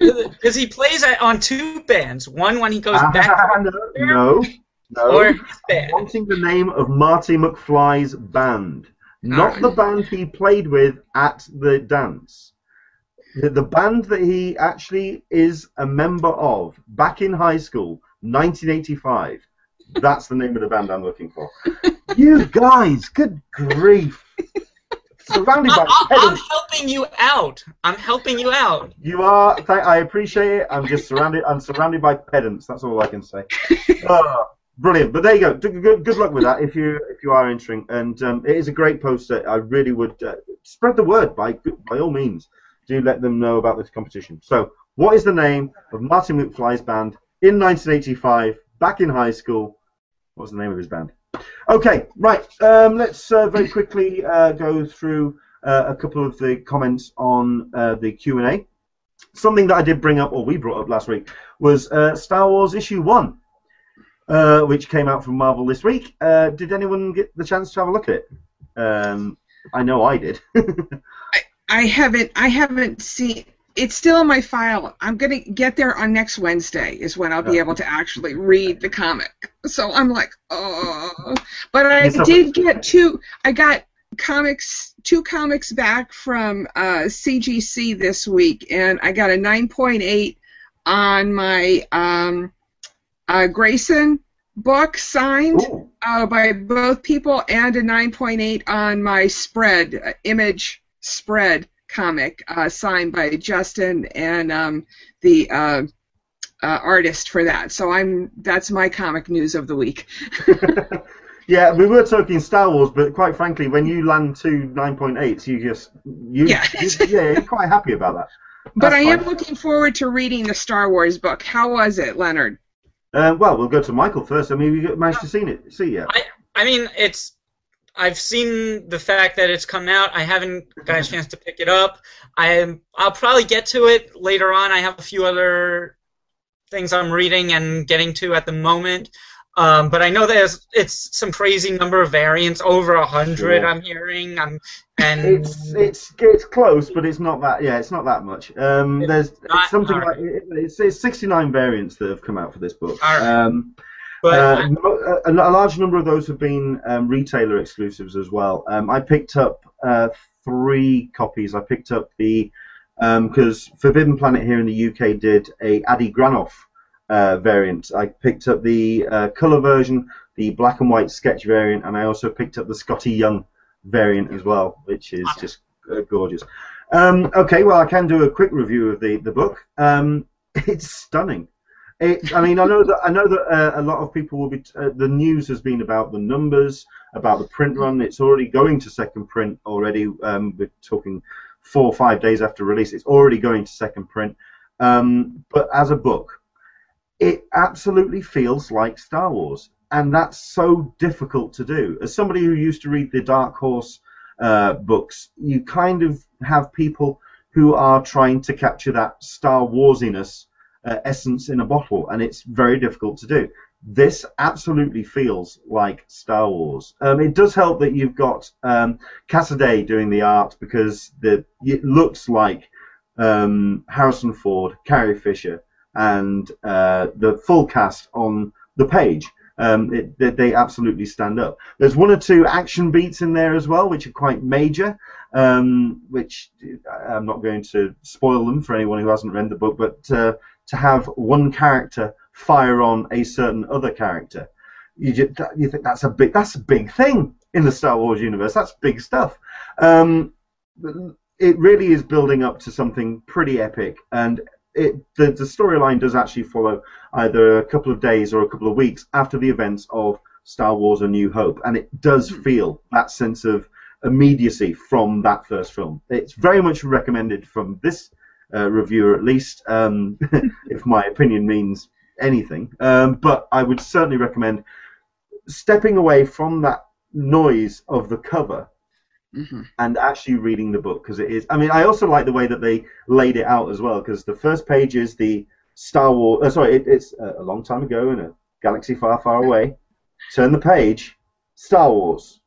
Because he plays on two bands. One when he goes back Ah, no, no, no. or his I'm wanting the name of Marty McFly's band, not the band he played with at the dance. The, the band that he actually is a member of back in high school, 1985. That's the name of the band I'm looking for. you guys, good grief! Surrounded by I- I'm helping you out. I'm helping you out. You are. Th- I appreciate it. I'm just surrounded. I'm surrounded by pedants. That's all I can say. Oh, brilliant. But there you go. Good, good luck with that if you if you are entering. And um, it is a great poster. I really would uh, spread the word by by all means. Do let them know about this competition. So, what is the name of Martin McFly's band in 1985, back in high school? What's the name of his band? Okay, right. Um, let's uh, very quickly uh, go through uh, a couple of the comments on uh, the Q and A. Something that I did bring up, or we brought up last week, was uh, Star Wars issue one, uh, which came out from Marvel this week. Did anyone get the chance to have a look at it? Um, I know I did. I haven't I haven't seen it's still in my file. I'm gonna get there on next Wednesday is when I'll be able to actually read the comic. So I'm like, oh. But I did get two I got comics two comics back from uh, CGC this week and I got a nine point eight on my um, uh, Grayson book signed uh, by both people and a 9.8 on my spread uh, image spread comic uh, signed by Justin and um, the uh, uh, artist for that. So I'm that's my comic news of the week. yeah, we were talking Star Wars, but quite frankly, when you land to 9.8, you just you, Yeah. you yeah, you're quite happy about that. But That's I am looking forward to reading the Star Wars book. How was it, Leonard? Uh, well, we'll go to Michael first. I mean, we managed to see it. See yeah. I, I mean, it's I've seen the fact that it's come out. I haven't got a chance to pick it up. I I'll probably get to it later on. I have a few other things I'm reading and getting to at the moment. Um, but I know there's it's some crazy number of variants, over a hundred. Sure. I'm hearing. I'm and It's it's it's close, but it's not that. Yeah, it's not that much. Um, It's there's something like it's, it's 69 variants that have come out for this book. Um, but uh, a, a large number of those have been um, retailer exclusives as well. Um, I picked up uh, three copies. I picked up the because Forbidden Planet here in the UK did a Adi Granov uh, variant. I picked up the uh, color version, the black and white sketch variant, and I also picked up the Skottie Young variant as well, which is just uh, gorgeous. Um, okay, well, I can do a quick review of the the book. Um, it's stunning. It, I mean, I know that I know that uh, a lot of people will be. Uh, the news has been about the numbers, about the print run. It's already going to second print already. Um, we're talking four or five days after release. It's already going to second print. Um, but as a book, it absolutely feels like Star Wars, and that's so difficult to do. As somebody who used to read the Dark Horse uh, books, you kind of have people who are trying to capture that Star Warsiness uh, essence in a bottle, and it's very difficult to do. This absolutely feels like Star Wars. Um, it does help that you've got um, Cassaday doing the art because the it looks like um, Harrison Ford, Carrie Fisher, and uh, the full cast on the page. Um, it, they, they absolutely stand up. There's one or two action beats in there as well, which are quite major. Um, which uh, I'm not going to spoil them for anyone who hasn't read the book, but uh, to have one character fire on a certain other character, you just, you think that's a big that's a big thing in the Star Wars universe. That's big stuff. Um, it really is building up to something pretty epic, and it the, the storyline does actually follow either a couple of days or a couple of weeks after the events of Star Wars: A New Hope, and it does feel that sense of immediacy from that first film. It's very much recommended from this uh, reviewer, at least, um, if my opinion means anything. Um, but I would certainly recommend stepping away from that noise of the cover Mhm. and actually reading the book because it is. I mean, I also like the way that they laid it out as well because the first page is the Star Wars. Uh, sorry, it, it's uh, a long time ago in a galaxy far, far away. Turn the page, Star Wars.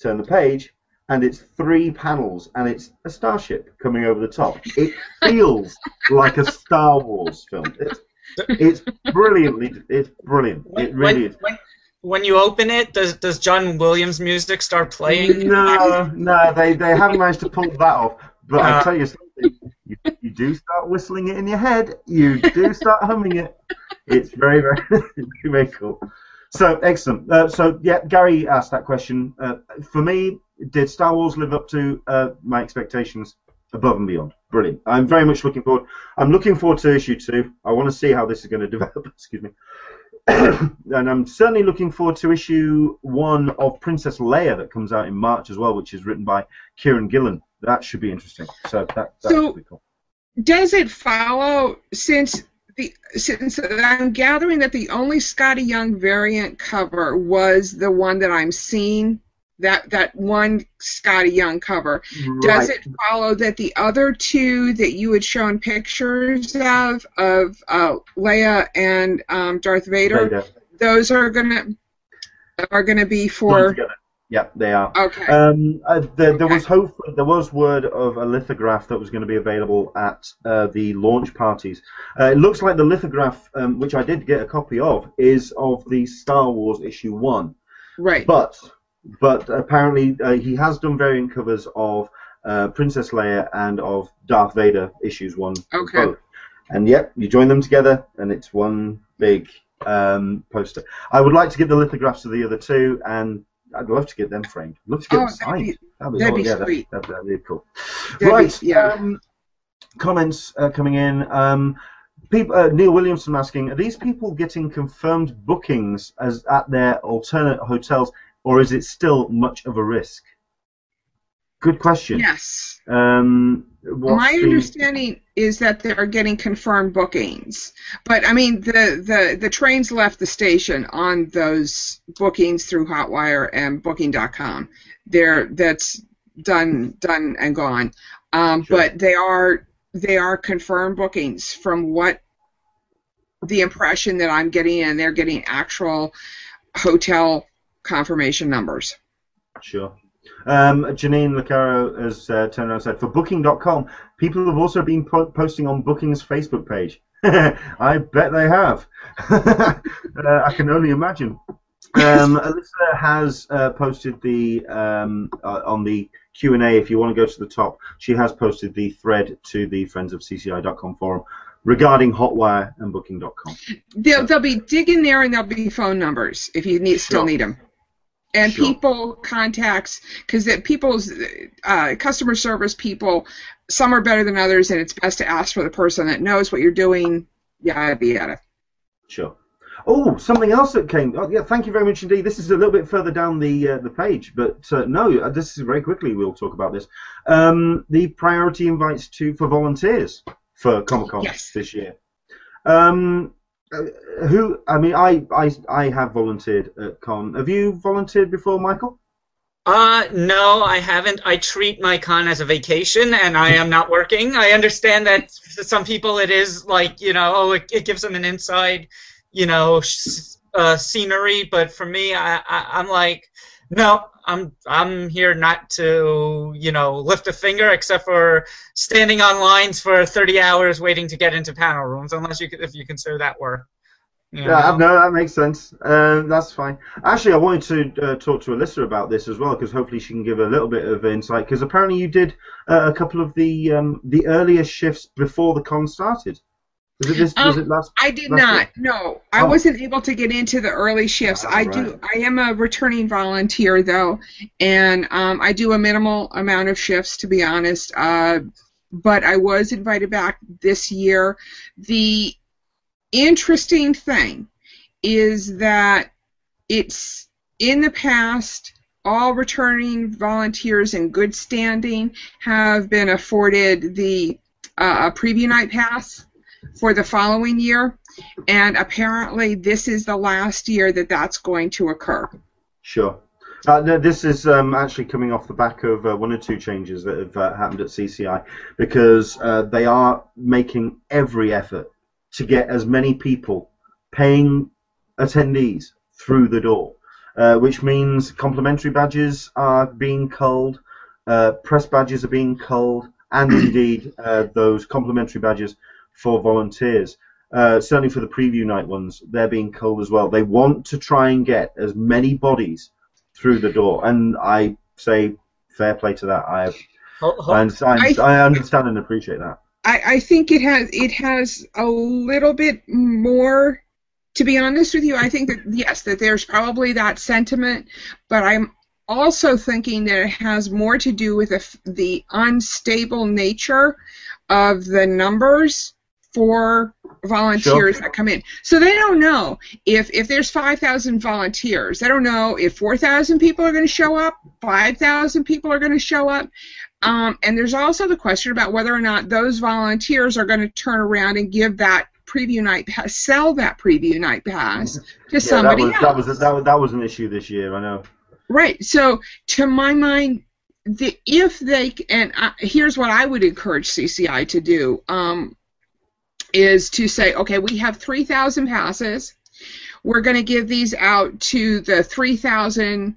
Turn the page, and it's three panels, and it's a starship coming over the top. It feels like a Star Wars film. It's, it's brilliantly. It's brilliant. It really when, is. when, when you open it, does does John Williams music start playing? No, no, they, they haven't managed to pull that off. But Uh, I'll tell you something. You, you do start whistling it in your head. You do start humming it. It's very, very, very cool. So excellent. Uh, so yeah, Gary asked that question. Uh, for me, did Star Wars live up to uh, my expectations? Above and beyond. Brilliant. I'm very much looking forward. I'm looking forward to issue two. I want to see how this is going to develop. Excuse me. and I'm certainly looking forward to issue one of Princess Leia that comes out in March as well, which is written by Kieron Gillen. That should be interesting. So that, that So- be cool. Does it follow since the since I'm gathering that the only Skottie Young variant cover was the one that I'm seeing that that one Skottie Young cover. Does it follow that the other two that you had shown pictures of of uh, Leia and um, Darth Vader, Vader. those are gonna are gonna be for. Yeah, they are. okay. Um, uh, there, there was hope. There was word of a lithograph that was going to be available at uh, the launch parties. Uh, it looks like the lithograph, um, which I did get a copy of, is of the Star Wars issue one. right. But but apparently uh, he has done variant covers of uh, Princess Leia and of Darth Vader issues one. Okay. Both. And yep, you join them together, and it's one big um, poster. I would like to get the lithographs of the other two, and I'd love to get them framed. I'd Love to get Oh, them that'd be- That'd be, that'd all- be yeah, sweet. That'd, that'd be cool. That'd be- right. yeah. Um, comments uh, coming in. Um, people, uh, Neil Williamson asking: Are these people getting confirmed bookings as at their alternate hotels, or is it still much of a risk? good question. Yes. Um, My the- understanding is that they're getting confirmed bookings, but I mean the, the the trains left the station on those bookings through Hotwire and Booking.com. They're that's done done and gone. Um, Sure. But they are they are confirmed bookings from what the impression that I'm getting, and they're getting actual hotel confirmation numbers. Sure. Um, Janine Lecaro has uh, turned around and said, for Booking.com, people have also been po- posting on Booking's Facebook page. I bet they have. uh, I can only imagine. Um, Alyssa has uh, posted the um, uh, on the Q and A. If you want to go to the top, she has posted the thread to the Friends of CCI.com forum regarding Hotwire and Booking.com. They'll, they'll be digging there and there'll be phone numbers if you need still Sure. need them. And Sure. people contacts because people's uh, customer service people, some are better than others, and it's best to ask for the person that knows what you're doing. Yada yada. Sure. Oh, something else that came. Oh, yeah, thank you very much indeed. This is a little bit further down the uh, the page, but uh, no, uh, this is very quickly. We'll talk about this. Um, the priority invites to for volunteers for Comic Con Yes. this year. Um, uh, who? I mean, I, I I have volunteered at con. Have you volunteered before, Michael? Uh, no, I haven't. I treat my con as a vacation, and I am not working. I understand that for some people it is like you know, oh, it, it gives them an inside, you know, uh, scenery. But for me, I, I I'm like, no, I'm I'm here not to you know lift a finger except for standing on lines for 30 hours waiting to get into panel rooms, unless you if you consider that work. You Yeah, no, that makes sense. Um, that's fine. Actually, I wanted to uh, talk to Alyssa about this as well because hopefully she can give a little bit of insight. Because apparently you did uh, a couple of the um, the earlier shifts before the con started. It this? Um, it last? I did not. it. No, I Oh. wasn't able to get into the early shifts. Ah, I do. I am a returning volunteer though, and um, I do a minimal amount of shifts to be honest. Uh, but I was invited back this year. The interesting thing is that it's in the past all returning volunteers in good standing have been afforded the uh, preview night pass for the following year, and apparently this is the last year that that's going to occur. Sure. Uh, no, this is um, actually coming off the back of uh, one or two changes that have uh, happened at CCI because uh, they are making every effort to get as many people paying attendees through the door, uh, which means complimentary badges are being culled, uh, press badges are being culled, and indeed those complimentary badges for volunteers. Uh, certainly for the preview night ones, they're being culled as well. They want to try and get as many bodies through the door, and I say fair play to that. I Ho- ho- I understand, I- I understand and appreciate that. I, I think it has it has a little bit more. To be honest with you, I think that yes, that there's probably that sentiment, but I'm also thinking that it has more to do with the, the unstable nature of the numbers for volunteers Sure. that come in. So they don't know if if there's 5,000 volunteers. They don't know if 4,000 people are going to show up, 5,000 people are going to show up. Um, and there's also the question about whether or not those volunteers are going to turn around and give that preview night pass, sell that preview night pass to Yeah, somebody that was, else. that was that was that was an issue this year. I know. Right. So, to my mind, the if they and I, here's what I would encourage CCI to do um, is to say, okay, we have 3,000 passes. We're going to give these out to the 3,000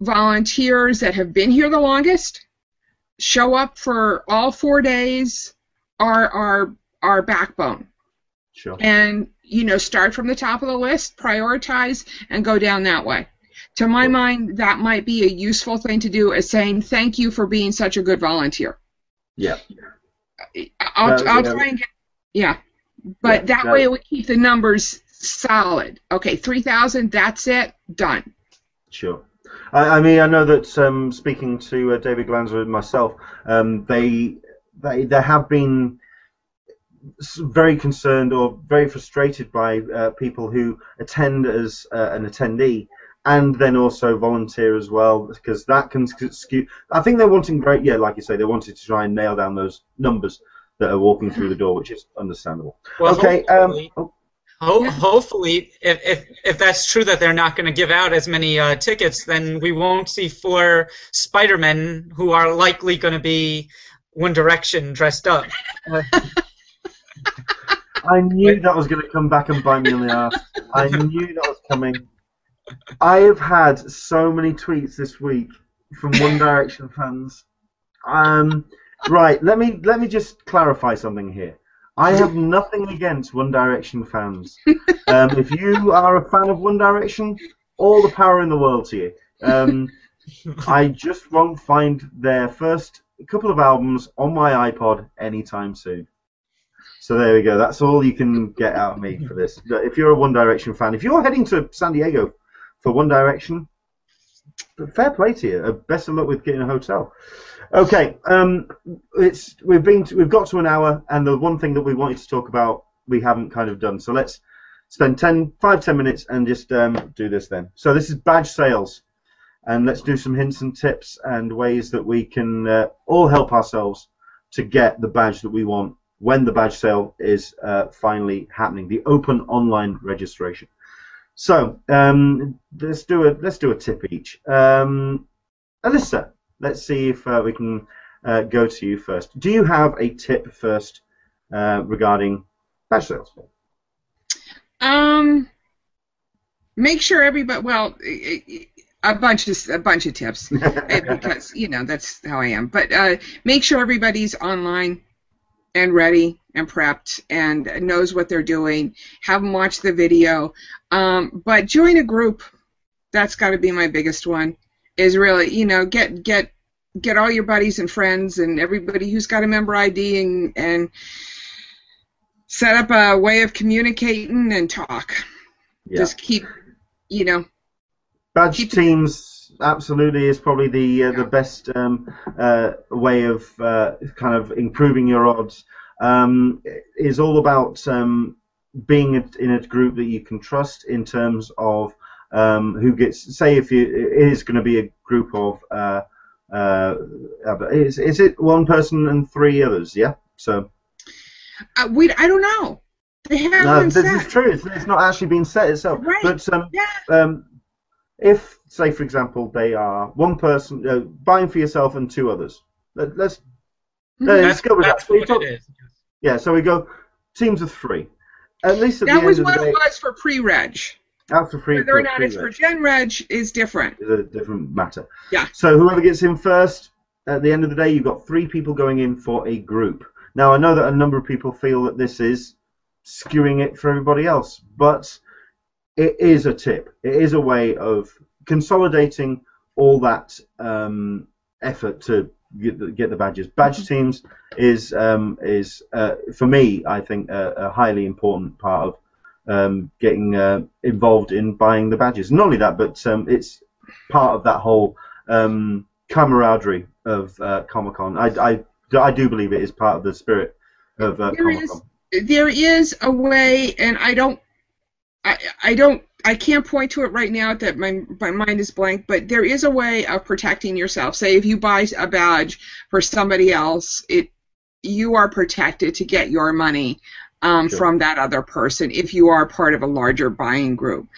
volunteers that have been here the longest. Show up for all four days. are our our backbone Sure. and you know start from the top of the list prioritize and go down that way to my Sure. mind that might be a useful thing to do as saying thank you for being such a good volunteer Yeah. i'll, I'll try and get yeah but Yeah, that that- way it would keep the numbers solid okay 3000 that's it done Sure. I, I mean, I know that um, speaking to uh, David Glanzer and myself, um, they, they they have been very concerned or very frustrated by uh, people who attend as uh, an attendee and then also volunteer as well because that can skew. I think they're wanting great. Yeah, like you say, they wanted to try and nail down those numbers that are walking through the door, which is understandable. Well, okay. Um, hopefully- oh, Ho- Hopefully, if, if if that's true that they're not going to give out as many uh, tickets, then we won't see four Spider-Men who are likely going to be One Direction dressed up. I knew that was going to come back and bite me in the ass. I knew that was coming. I have had so many tweets this week from One Direction fans. Um, right, let me let me just clarify something here. I have nothing against One Direction fans. Um, if you are a fan of One Direction, all the power in the world to you. Um, I just won't find their first couple of albums on my iPod anytime soon. So there we go. That's all you can get out of me for this. If you're a One Direction fan, if you're heading to San Diego for One Direction, fair play to you. Uh, Best of luck with getting a hotel. Okay, um, it's we've been to, we've got to an hour, and the one thing that we wanted to talk about we haven't kind of done. So let's spend 10, 5, 10 minutes and just um, do this then. So this is badge sales, and let's do some hints and tips and ways that we can uh, all help ourselves to get the badge that we want when the badge sale is uh, finally happening, the open online registration. So um, let's do a let's do a tip each. Um, Alyssa, let's see if uh, we can uh, go to you first. Do you have a tip first uh, regarding batch sales? Um, make sure everybody. Well, a bunch of a bunch of tips because you know that's how I am. But uh, make sure everybody's online and ready and prepped and knows what they're doing. Have them watch the video. Um, but join a group. That's got to be my biggest one. Is really you know get get get all your buddies and friends and everybody who's got a member ID and and set up a way of communicating and talk. Yeah. Just keep, you know, Badge Keep- teams absolutely is probably the uh, the best um, uh, way of uh, kind of improving your odds. Um, is all about um, being in a group that you can trust in terms of um, who gets. Say if you it is going to be a group of. Uh, uh, is, is it one person and three others? Yeah. So uh, we I don't know. They haven't no, this said. is true. It's, it's not actually been set itself. Right. But um, Yeah. um, if, say, for example, they are one person uh, buying for yourself and two others, let, let's Mhm. let's go with that's that. So we talk- it is. yeah. So we go teams of three. At least at That the was end of what the day, it was for pre-reg. For free. Whether or for not it's for gen reg is different. It's a different matter. Yeah. So whoever gets in first, at the end of the day, you've got three people going in for a group. Now I know that a number of people feel that this is skewing it for everybody else, but it is a tip. It is a way of consolidating all that um, effort to get the, get the badges. Badge teams is um, is uh, for me, I think, a, a highly important part of um, getting uh, involved in buying the badges. Not only that, but um, it's part of that whole um, camaraderie of uh, Comic Con. I, I, I do believe it is part of the spirit of uh, Comic Con. There is a way, and I don't, I, I don't, I can't point to it right now that my my mind is blank. But there is a way of protecting yourself. Say if you buy a badge for somebody else, it you are protected to get your money um, Sure. from that other person if you are part of a larger buying group.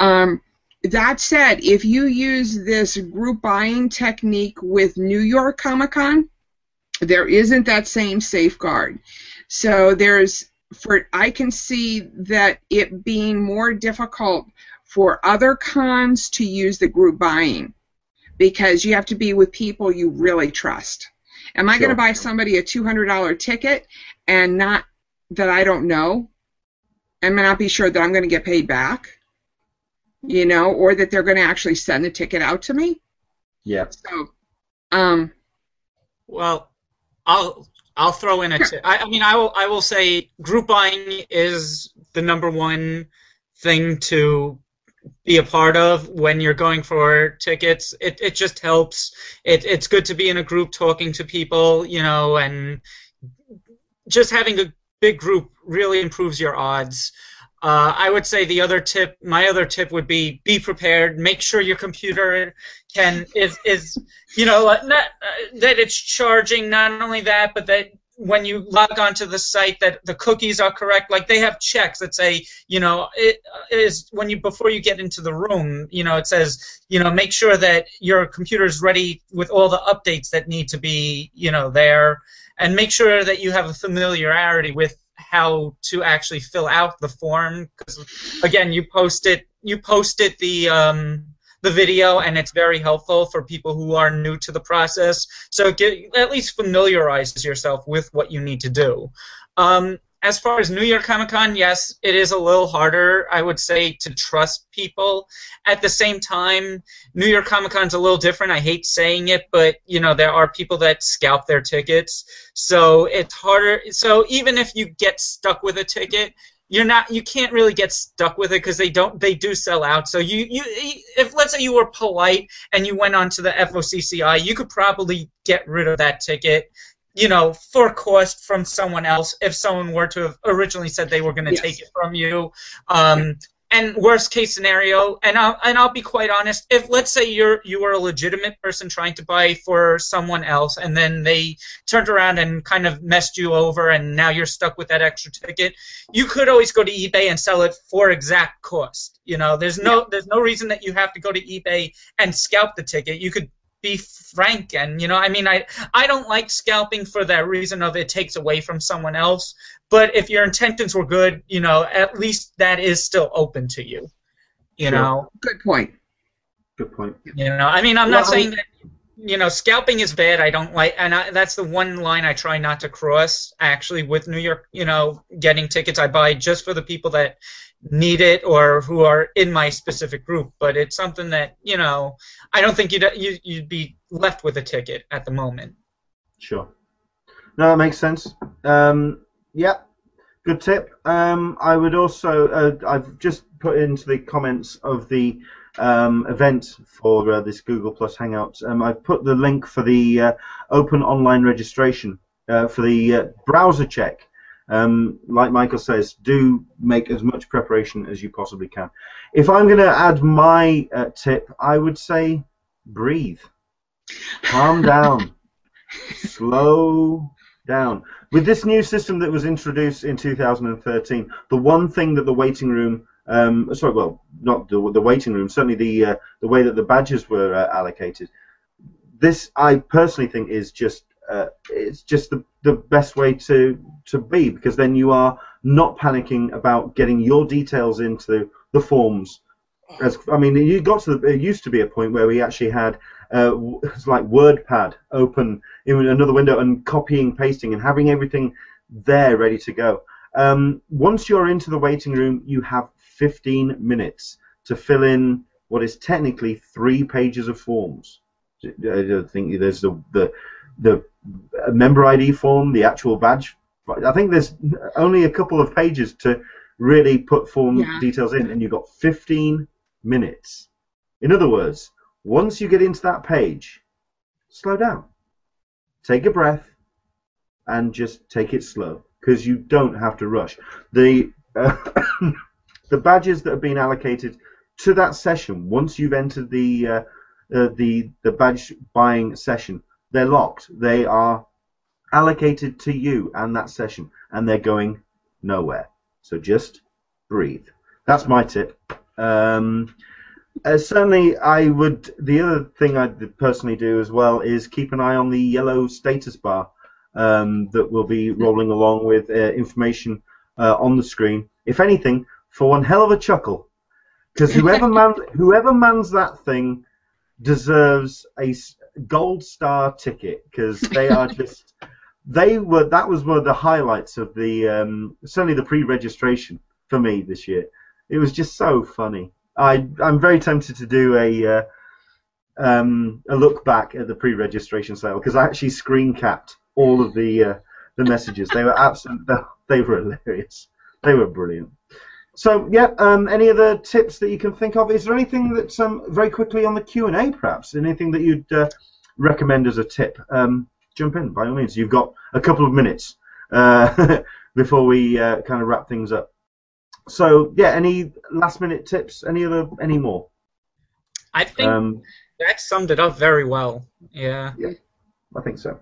Um, that said, if you use this group buying technique with New York Comic Con, there isn't that same safeguard. So there's for I can see that it being more difficult for other cons to use the group buying because you have to be with people you really trust. Am I Sure. going to buy somebody a $200 ticket and not that I don't know? Am I not be sure that I'm going to get paid back? You know, or that they're going to actually send the ticket out to me? Yeah. So, um, Well, I'll I'll throw in a tip. I, I mean, I will I will say group buying is the number one thing to be a part of when you're going for tickets. It it just helps. It it's good to be in a group talking to people, you know, and just having a big group really improves your odds. Uh, I would say the other tip, my other tip would be be prepared. Make sure your computer can is is you know not, uh, that it's charging. Not only that, but that when you log onto the site that the cookies are correct like they have checks that say you know it is when you before you get into the room you know it says you know make sure that your computer is ready with all the updates that need to be you know there and make sure that you have a familiarity with how to actually fill out the form because again you post it you posted the um, the video and it's very helpful for people who are new to the process. So get, at least familiarize yourself with what you need to do. Um, as far as New York Comic Con, yes, it is a little harder, I would say, to trust people. At the same time, New York Comic Con's a little different. I hate saying it, but you know there are people that scalp their tickets, so it's harder. So even if you get stuck with a ticket, you're not you can't really get stuck with it because they don't they do sell out so you you if let's say you were polite and you went on to the FOCCI you could probably get rid of that ticket you know for cost from someone else if someone were to have originally said they were going to yes. take it from you um, and worst case scenario, and I'll, and I'll be quite honest, if let's say you're you were a legitimate person trying to buy for someone else, and then they turned around and kind of messed you over, and now you're stuck with that extra ticket, you could always go to eBay and sell it for exact cost. You know, there's no there's no reason that you have to go to eBay and scalp the ticket. You could be frank and you know i mean i i don't like scalping for that reason of it takes away from someone else but if your intentions were good you know at least that is still open to you you sure. know? Good point. Good point. You know i mean i'm not saying that you know scalping is bad i don't like and I, that's the one line i try not to cross actually with new york you know getting tickets. I buy just for the people that need it or who are in my specific group. But it's something that you know I don't think you'd you'd be left with a ticket at the moment. Sure. No, that makes sense. Um, yeah, good tip. Um, I would also uh, I've just put into the comments of the um, event for uh, this Google Plus Hangout. Um, I've put the link for the uh, open online registration uh, for the uh, browser check um, like Michael says, do make as much preparation as you possibly can. If I'm going to add my uh, tip, I would say breathe. Calm down. Slow down. With this new system that was introduced in 2013, the one thing that the waiting room um, sorry, well, not the, the waiting room, certainly the uh, the way that the badges were uh, allocated. This, I personally think, is just uh, it's just the, the best way to to be because then you are not panicking about getting your details into the forms. As I mean, you got to the, it used to be a point where we actually had uh, it's like WordPad open in another window and copying, pasting, and having everything there ready to go. Um, once you're into the waiting room, you have 15 minutes to fill in what is technically three pages of forms. I think there's the the the member ID form, the actual badge. I think there's only a couple of pages to really put form yeah. details in, and you've got 15 minutes. In other words, once you get into that page, slow down, take a breath, and just take it slow because you don't have to rush. The uh, the badges that have been allocated to that session, once you've entered the uh, uh, the the badge buying session, they're locked. They are allocated to you and that session, and they're going nowhere. So just breathe. That's my tip. Um, uh, certainly, I would. The other thing I'd personally do as well is keep an eye on the yellow status bar um, that will be rolling along with uh, information uh, on the screen. If anything, for one hell of a chuckle, because whoever man, whoever mans that thing deserves a gold star ticket because they are just they were that was one of the highlights of the um, certainly the pre-registration for me this year. It was just so funny. I I'm very tempted to do a uh, um, a look back at the pre-registration sale because I actually screen capped all of the uh, the messages. They were absolutely they were hilarious. They were brilliant. So yeah, um, any other tips that you can think of? Is there anything that's um, very quickly on the Q and A, perhaps? Anything that you'd uh, recommend as a tip? Um, jump in by all means. You've got a couple of minutes uh, before we uh, kind of wrap things up. so yeah, any last minute tips? Any other? Any more? I think Um, that summed it up very well. Yeah. I think so.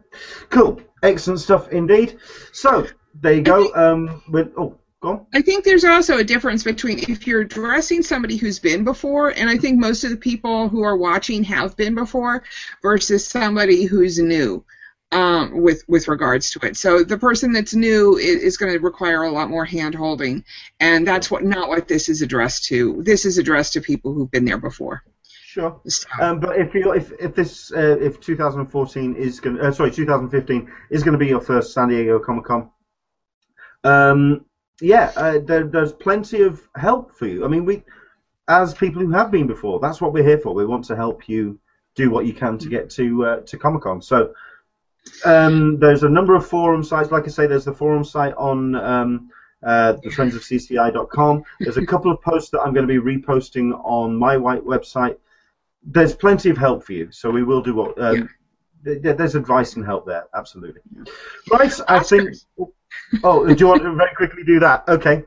Cool, excellent stuff indeed. So there you go. Um, with oh, go. I think there's also a difference between if you're addressing somebody who's been before, and I think most of the people who are watching have been before, versus somebody who's new um, with with regards to it. So the person that's new is, is going to require a lot more hand holding, and that's what not what this is addressed to. This is addressed to people who've been there before. Sure. So, Um, but if you if if this uh, if 2014 is going uh, sorry 2015 is going to be your first San Diego Comic Con, um, yeah, uh, there, there's plenty of help for you. I mean, we as people who have been before, that's what we're here for. We want to help you do what you can to get to uh, to Comic Con. So um, there's a number of forum sites. Like I say, there's the forum site on. Um, uh, the friends of CCI.com. There's a couple of posts that I'm going to be reposting on my white website there's plenty of help for you, so we will do what. Um, th- There's advice and help there, absolutely. Right, I think. Oh, do you want to very quickly do that? Okay.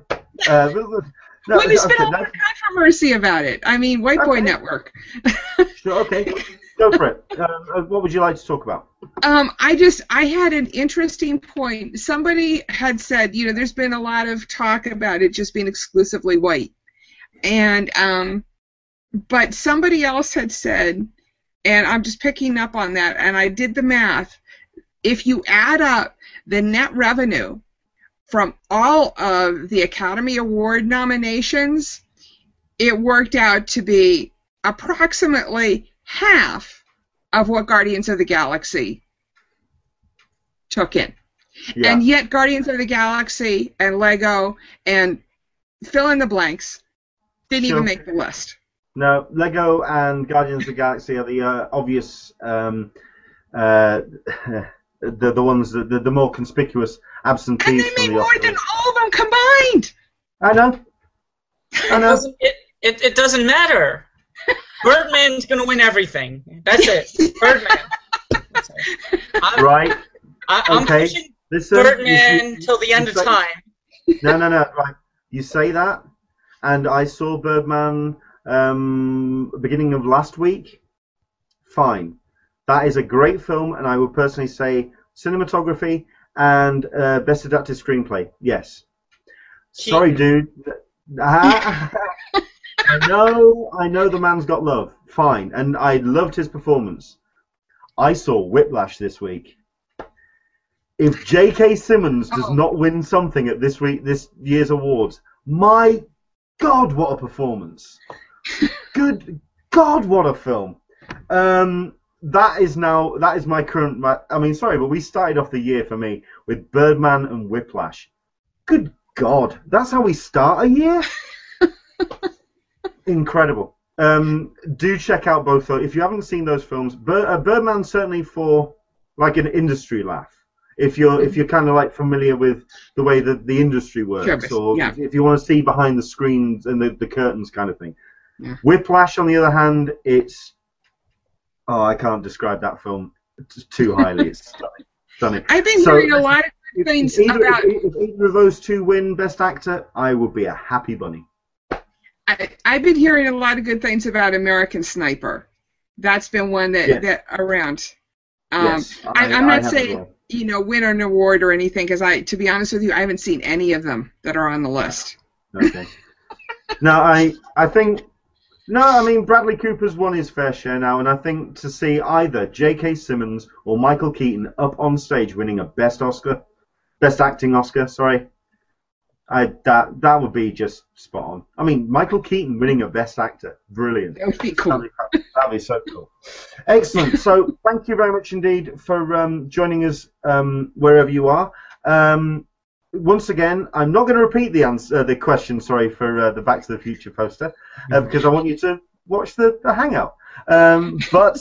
Uh, no, well, there's been okay, a lot of controversy about it. I mean, White Boy Network. sure, okay, go for it. Um, uh, what would you like to talk about? Um, I just I had an interesting point. Somebody had said, you know, there's been a lot of talk about it just being exclusively white, and um, but somebody else had said, and I'm just picking up on that, and I did the math. If you add up the net revenue from all of the Academy Award nominations, it worked out to be approximately half of what Guardians of the Galaxy took in. Yeah. And yet, Guardians of the Galaxy and Lego and fill in the blanks didn't even make the list. No, Lego and Guardians of the Galaxy are the uh, obvious, um, uh, the the ones that the, the more conspicuous absentees. And they from made the more Oscars. than all of them combined. I know. I It know. doesn't, it, it, it doesn't matter. Birdman's gonna win everything. That's it. Birdman. That's it. I'm, Right. I, I'm Okay. pushing Listen. you- Birdman you- till the end of say- time. No, no, no. Right. You say that, and I saw Birdman um, beginning of last week. Fine. That is a great film, and I would personally say cinematography and uh, best adapted screenplay. Yes. Sorry, dude. I know, I know the man's got love. Fine, and I loved his performance. I saw Whiplash this week. If J.K. Simmons does Oh. not win something at this week, this year's awards, my God, what a performance! Good God, what a film! Um, that is now that is my current. My, I mean, sorry, but we started off the year for me with Birdman and Whiplash. Good God, that's how we start a year. Incredible. Um, do check out both. Those. If you haven't seen those films, Bir- uh, Birdman certainly for like an industry laugh. If you're if you're kind of like familiar with the way that the industry works, Sure, or yeah. if, if you want to see behind the screens and the, the curtains kind of thing. Yeah. Whiplash, on the other hand, it's oh, I can't describe that film t- too highly. It's stunning. stunning. I've been So- hearing a lot of If, things if either, about. if, if either of those two win Best Actor, I would be a happy bunny. I, I've been hearing a lot of good things about American Sniper. That's been one that Yes. that around. Um, yes, I, I'm not saying well. you know win an award or anything because I, to be honest with you, I haven't seen any of them that are on the list. Okay. no, I I think no, I mean Bradley Cooper's won his fair share now, and I think to see either J.K. Simmons or Michael Keaton up on stage winning a Best Oscar, Best Acting Oscar, sorry, I that that would be just spot on. I mean, Michael Keaton winning a Best Actor, brilliant. That would be cool. That'd be, that'd be so cool. Excellent. So thank you very much indeed for um, joining us um, wherever you are. Um, once again, I'm not going to repeat the answer, uh, the question. Sorry for uh, the Back to the Future poster, uh, because I want you to watch the, the hangout. Um, but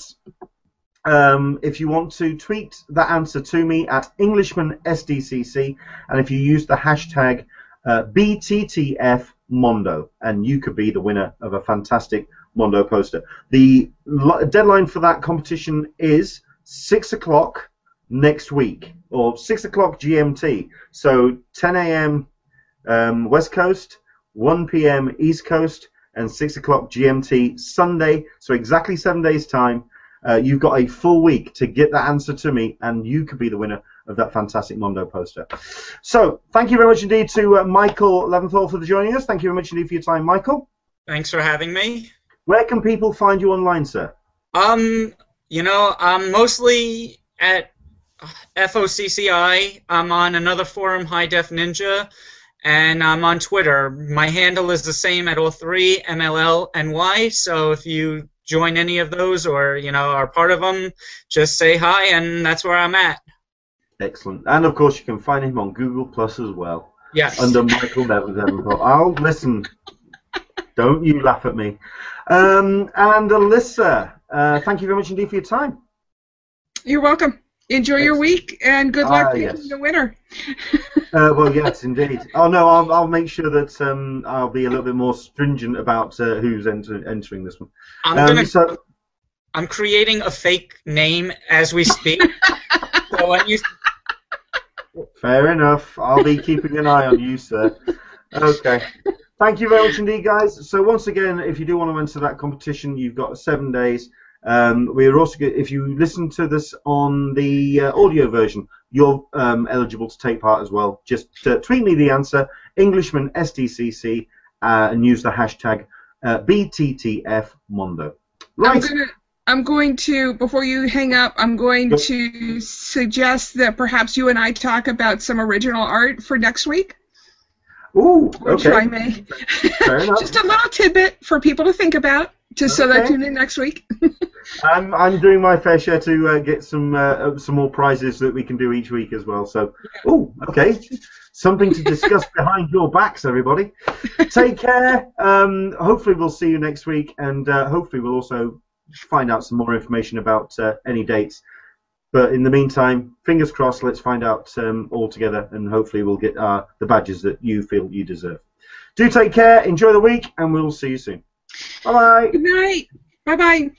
um, if you want to tweet that answer to me at EnglishmanSDCC, and if you use the hashtag uh, BTTFMondo, and you could be the winner of a fantastic Mondo poster. The deadline for that competition is six o'clock next week, or six o'clock GMT. So 10 a.m. Um, West Coast, 1 p.m. East Coast, and 6 o'clock GMT Sunday. So exactly seven days' time. Uh, you've got a full week to get that answer to me, and you could be the winner of that fantastic Mondo poster. So, thank you very much indeed to uh, Michael Leventhal for joining us. Thank you very much indeed for your time, Michael. Thanks for having me. Where can people find you online, sir? Um, you know, I'm mostly at FOCCI. I'm on another forum, High Def Ninja, and I'm on Twitter. My handle is the same at all three, MLLNY. So if you join any of those or you know are part of them, just say hi, and that's where I'm at. Excellent. And of course, you can find him on Google Plus as well. Yes. Under Michael Neventhal. I'll listen. Don't you laugh at me. Um, and Alyssa, uh, thank you very much indeed for your time. You're welcome. Enjoy your week and good luck picking yes. the winner. Uh, well, yes, indeed. Oh no, I'll, I'll make sure that um, I'll be a little bit more stringent about uh, who's enter- entering this one. I'm Um, gonna. so, I'm creating a fake name as we speak. so when you fair enough. I'll be keeping an eye on you, sir. Okay. Thank you very much indeed, guys. So once again, if you do want to enter that competition, you've got seven days. Um, we are also, if you listen to this on the uh, audio version, you're um, eligible to take part as well. Just uh, tweet me the answer, Englishman SDCC, uh, and use the hashtag uh, BTTF Mondo. I'm Right. gonna. I'm going to before you hang up. I'm going Yep. to suggest that perhaps you and I talk about some original art for next week, Ooh, which I okay. may. Just a little tidbit for people to think about, just so they tune in next week. I'm, I'm doing my fair share to uh, get some uh, some more prizes that we can do each week as well. So, oh, okay, something to discuss behind your backs, everybody. Take care. Um, hopefully, we'll see you next week, and uh, hopefully, we'll also find out some more information about uh, any dates. But in the meantime, fingers crossed. Let's find out um, all together, and hopefully, we'll get uh, the badges that you feel you deserve. Do take care. Enjoy the week, and we'll see you soon. Bye bye. Good night. Bye bye.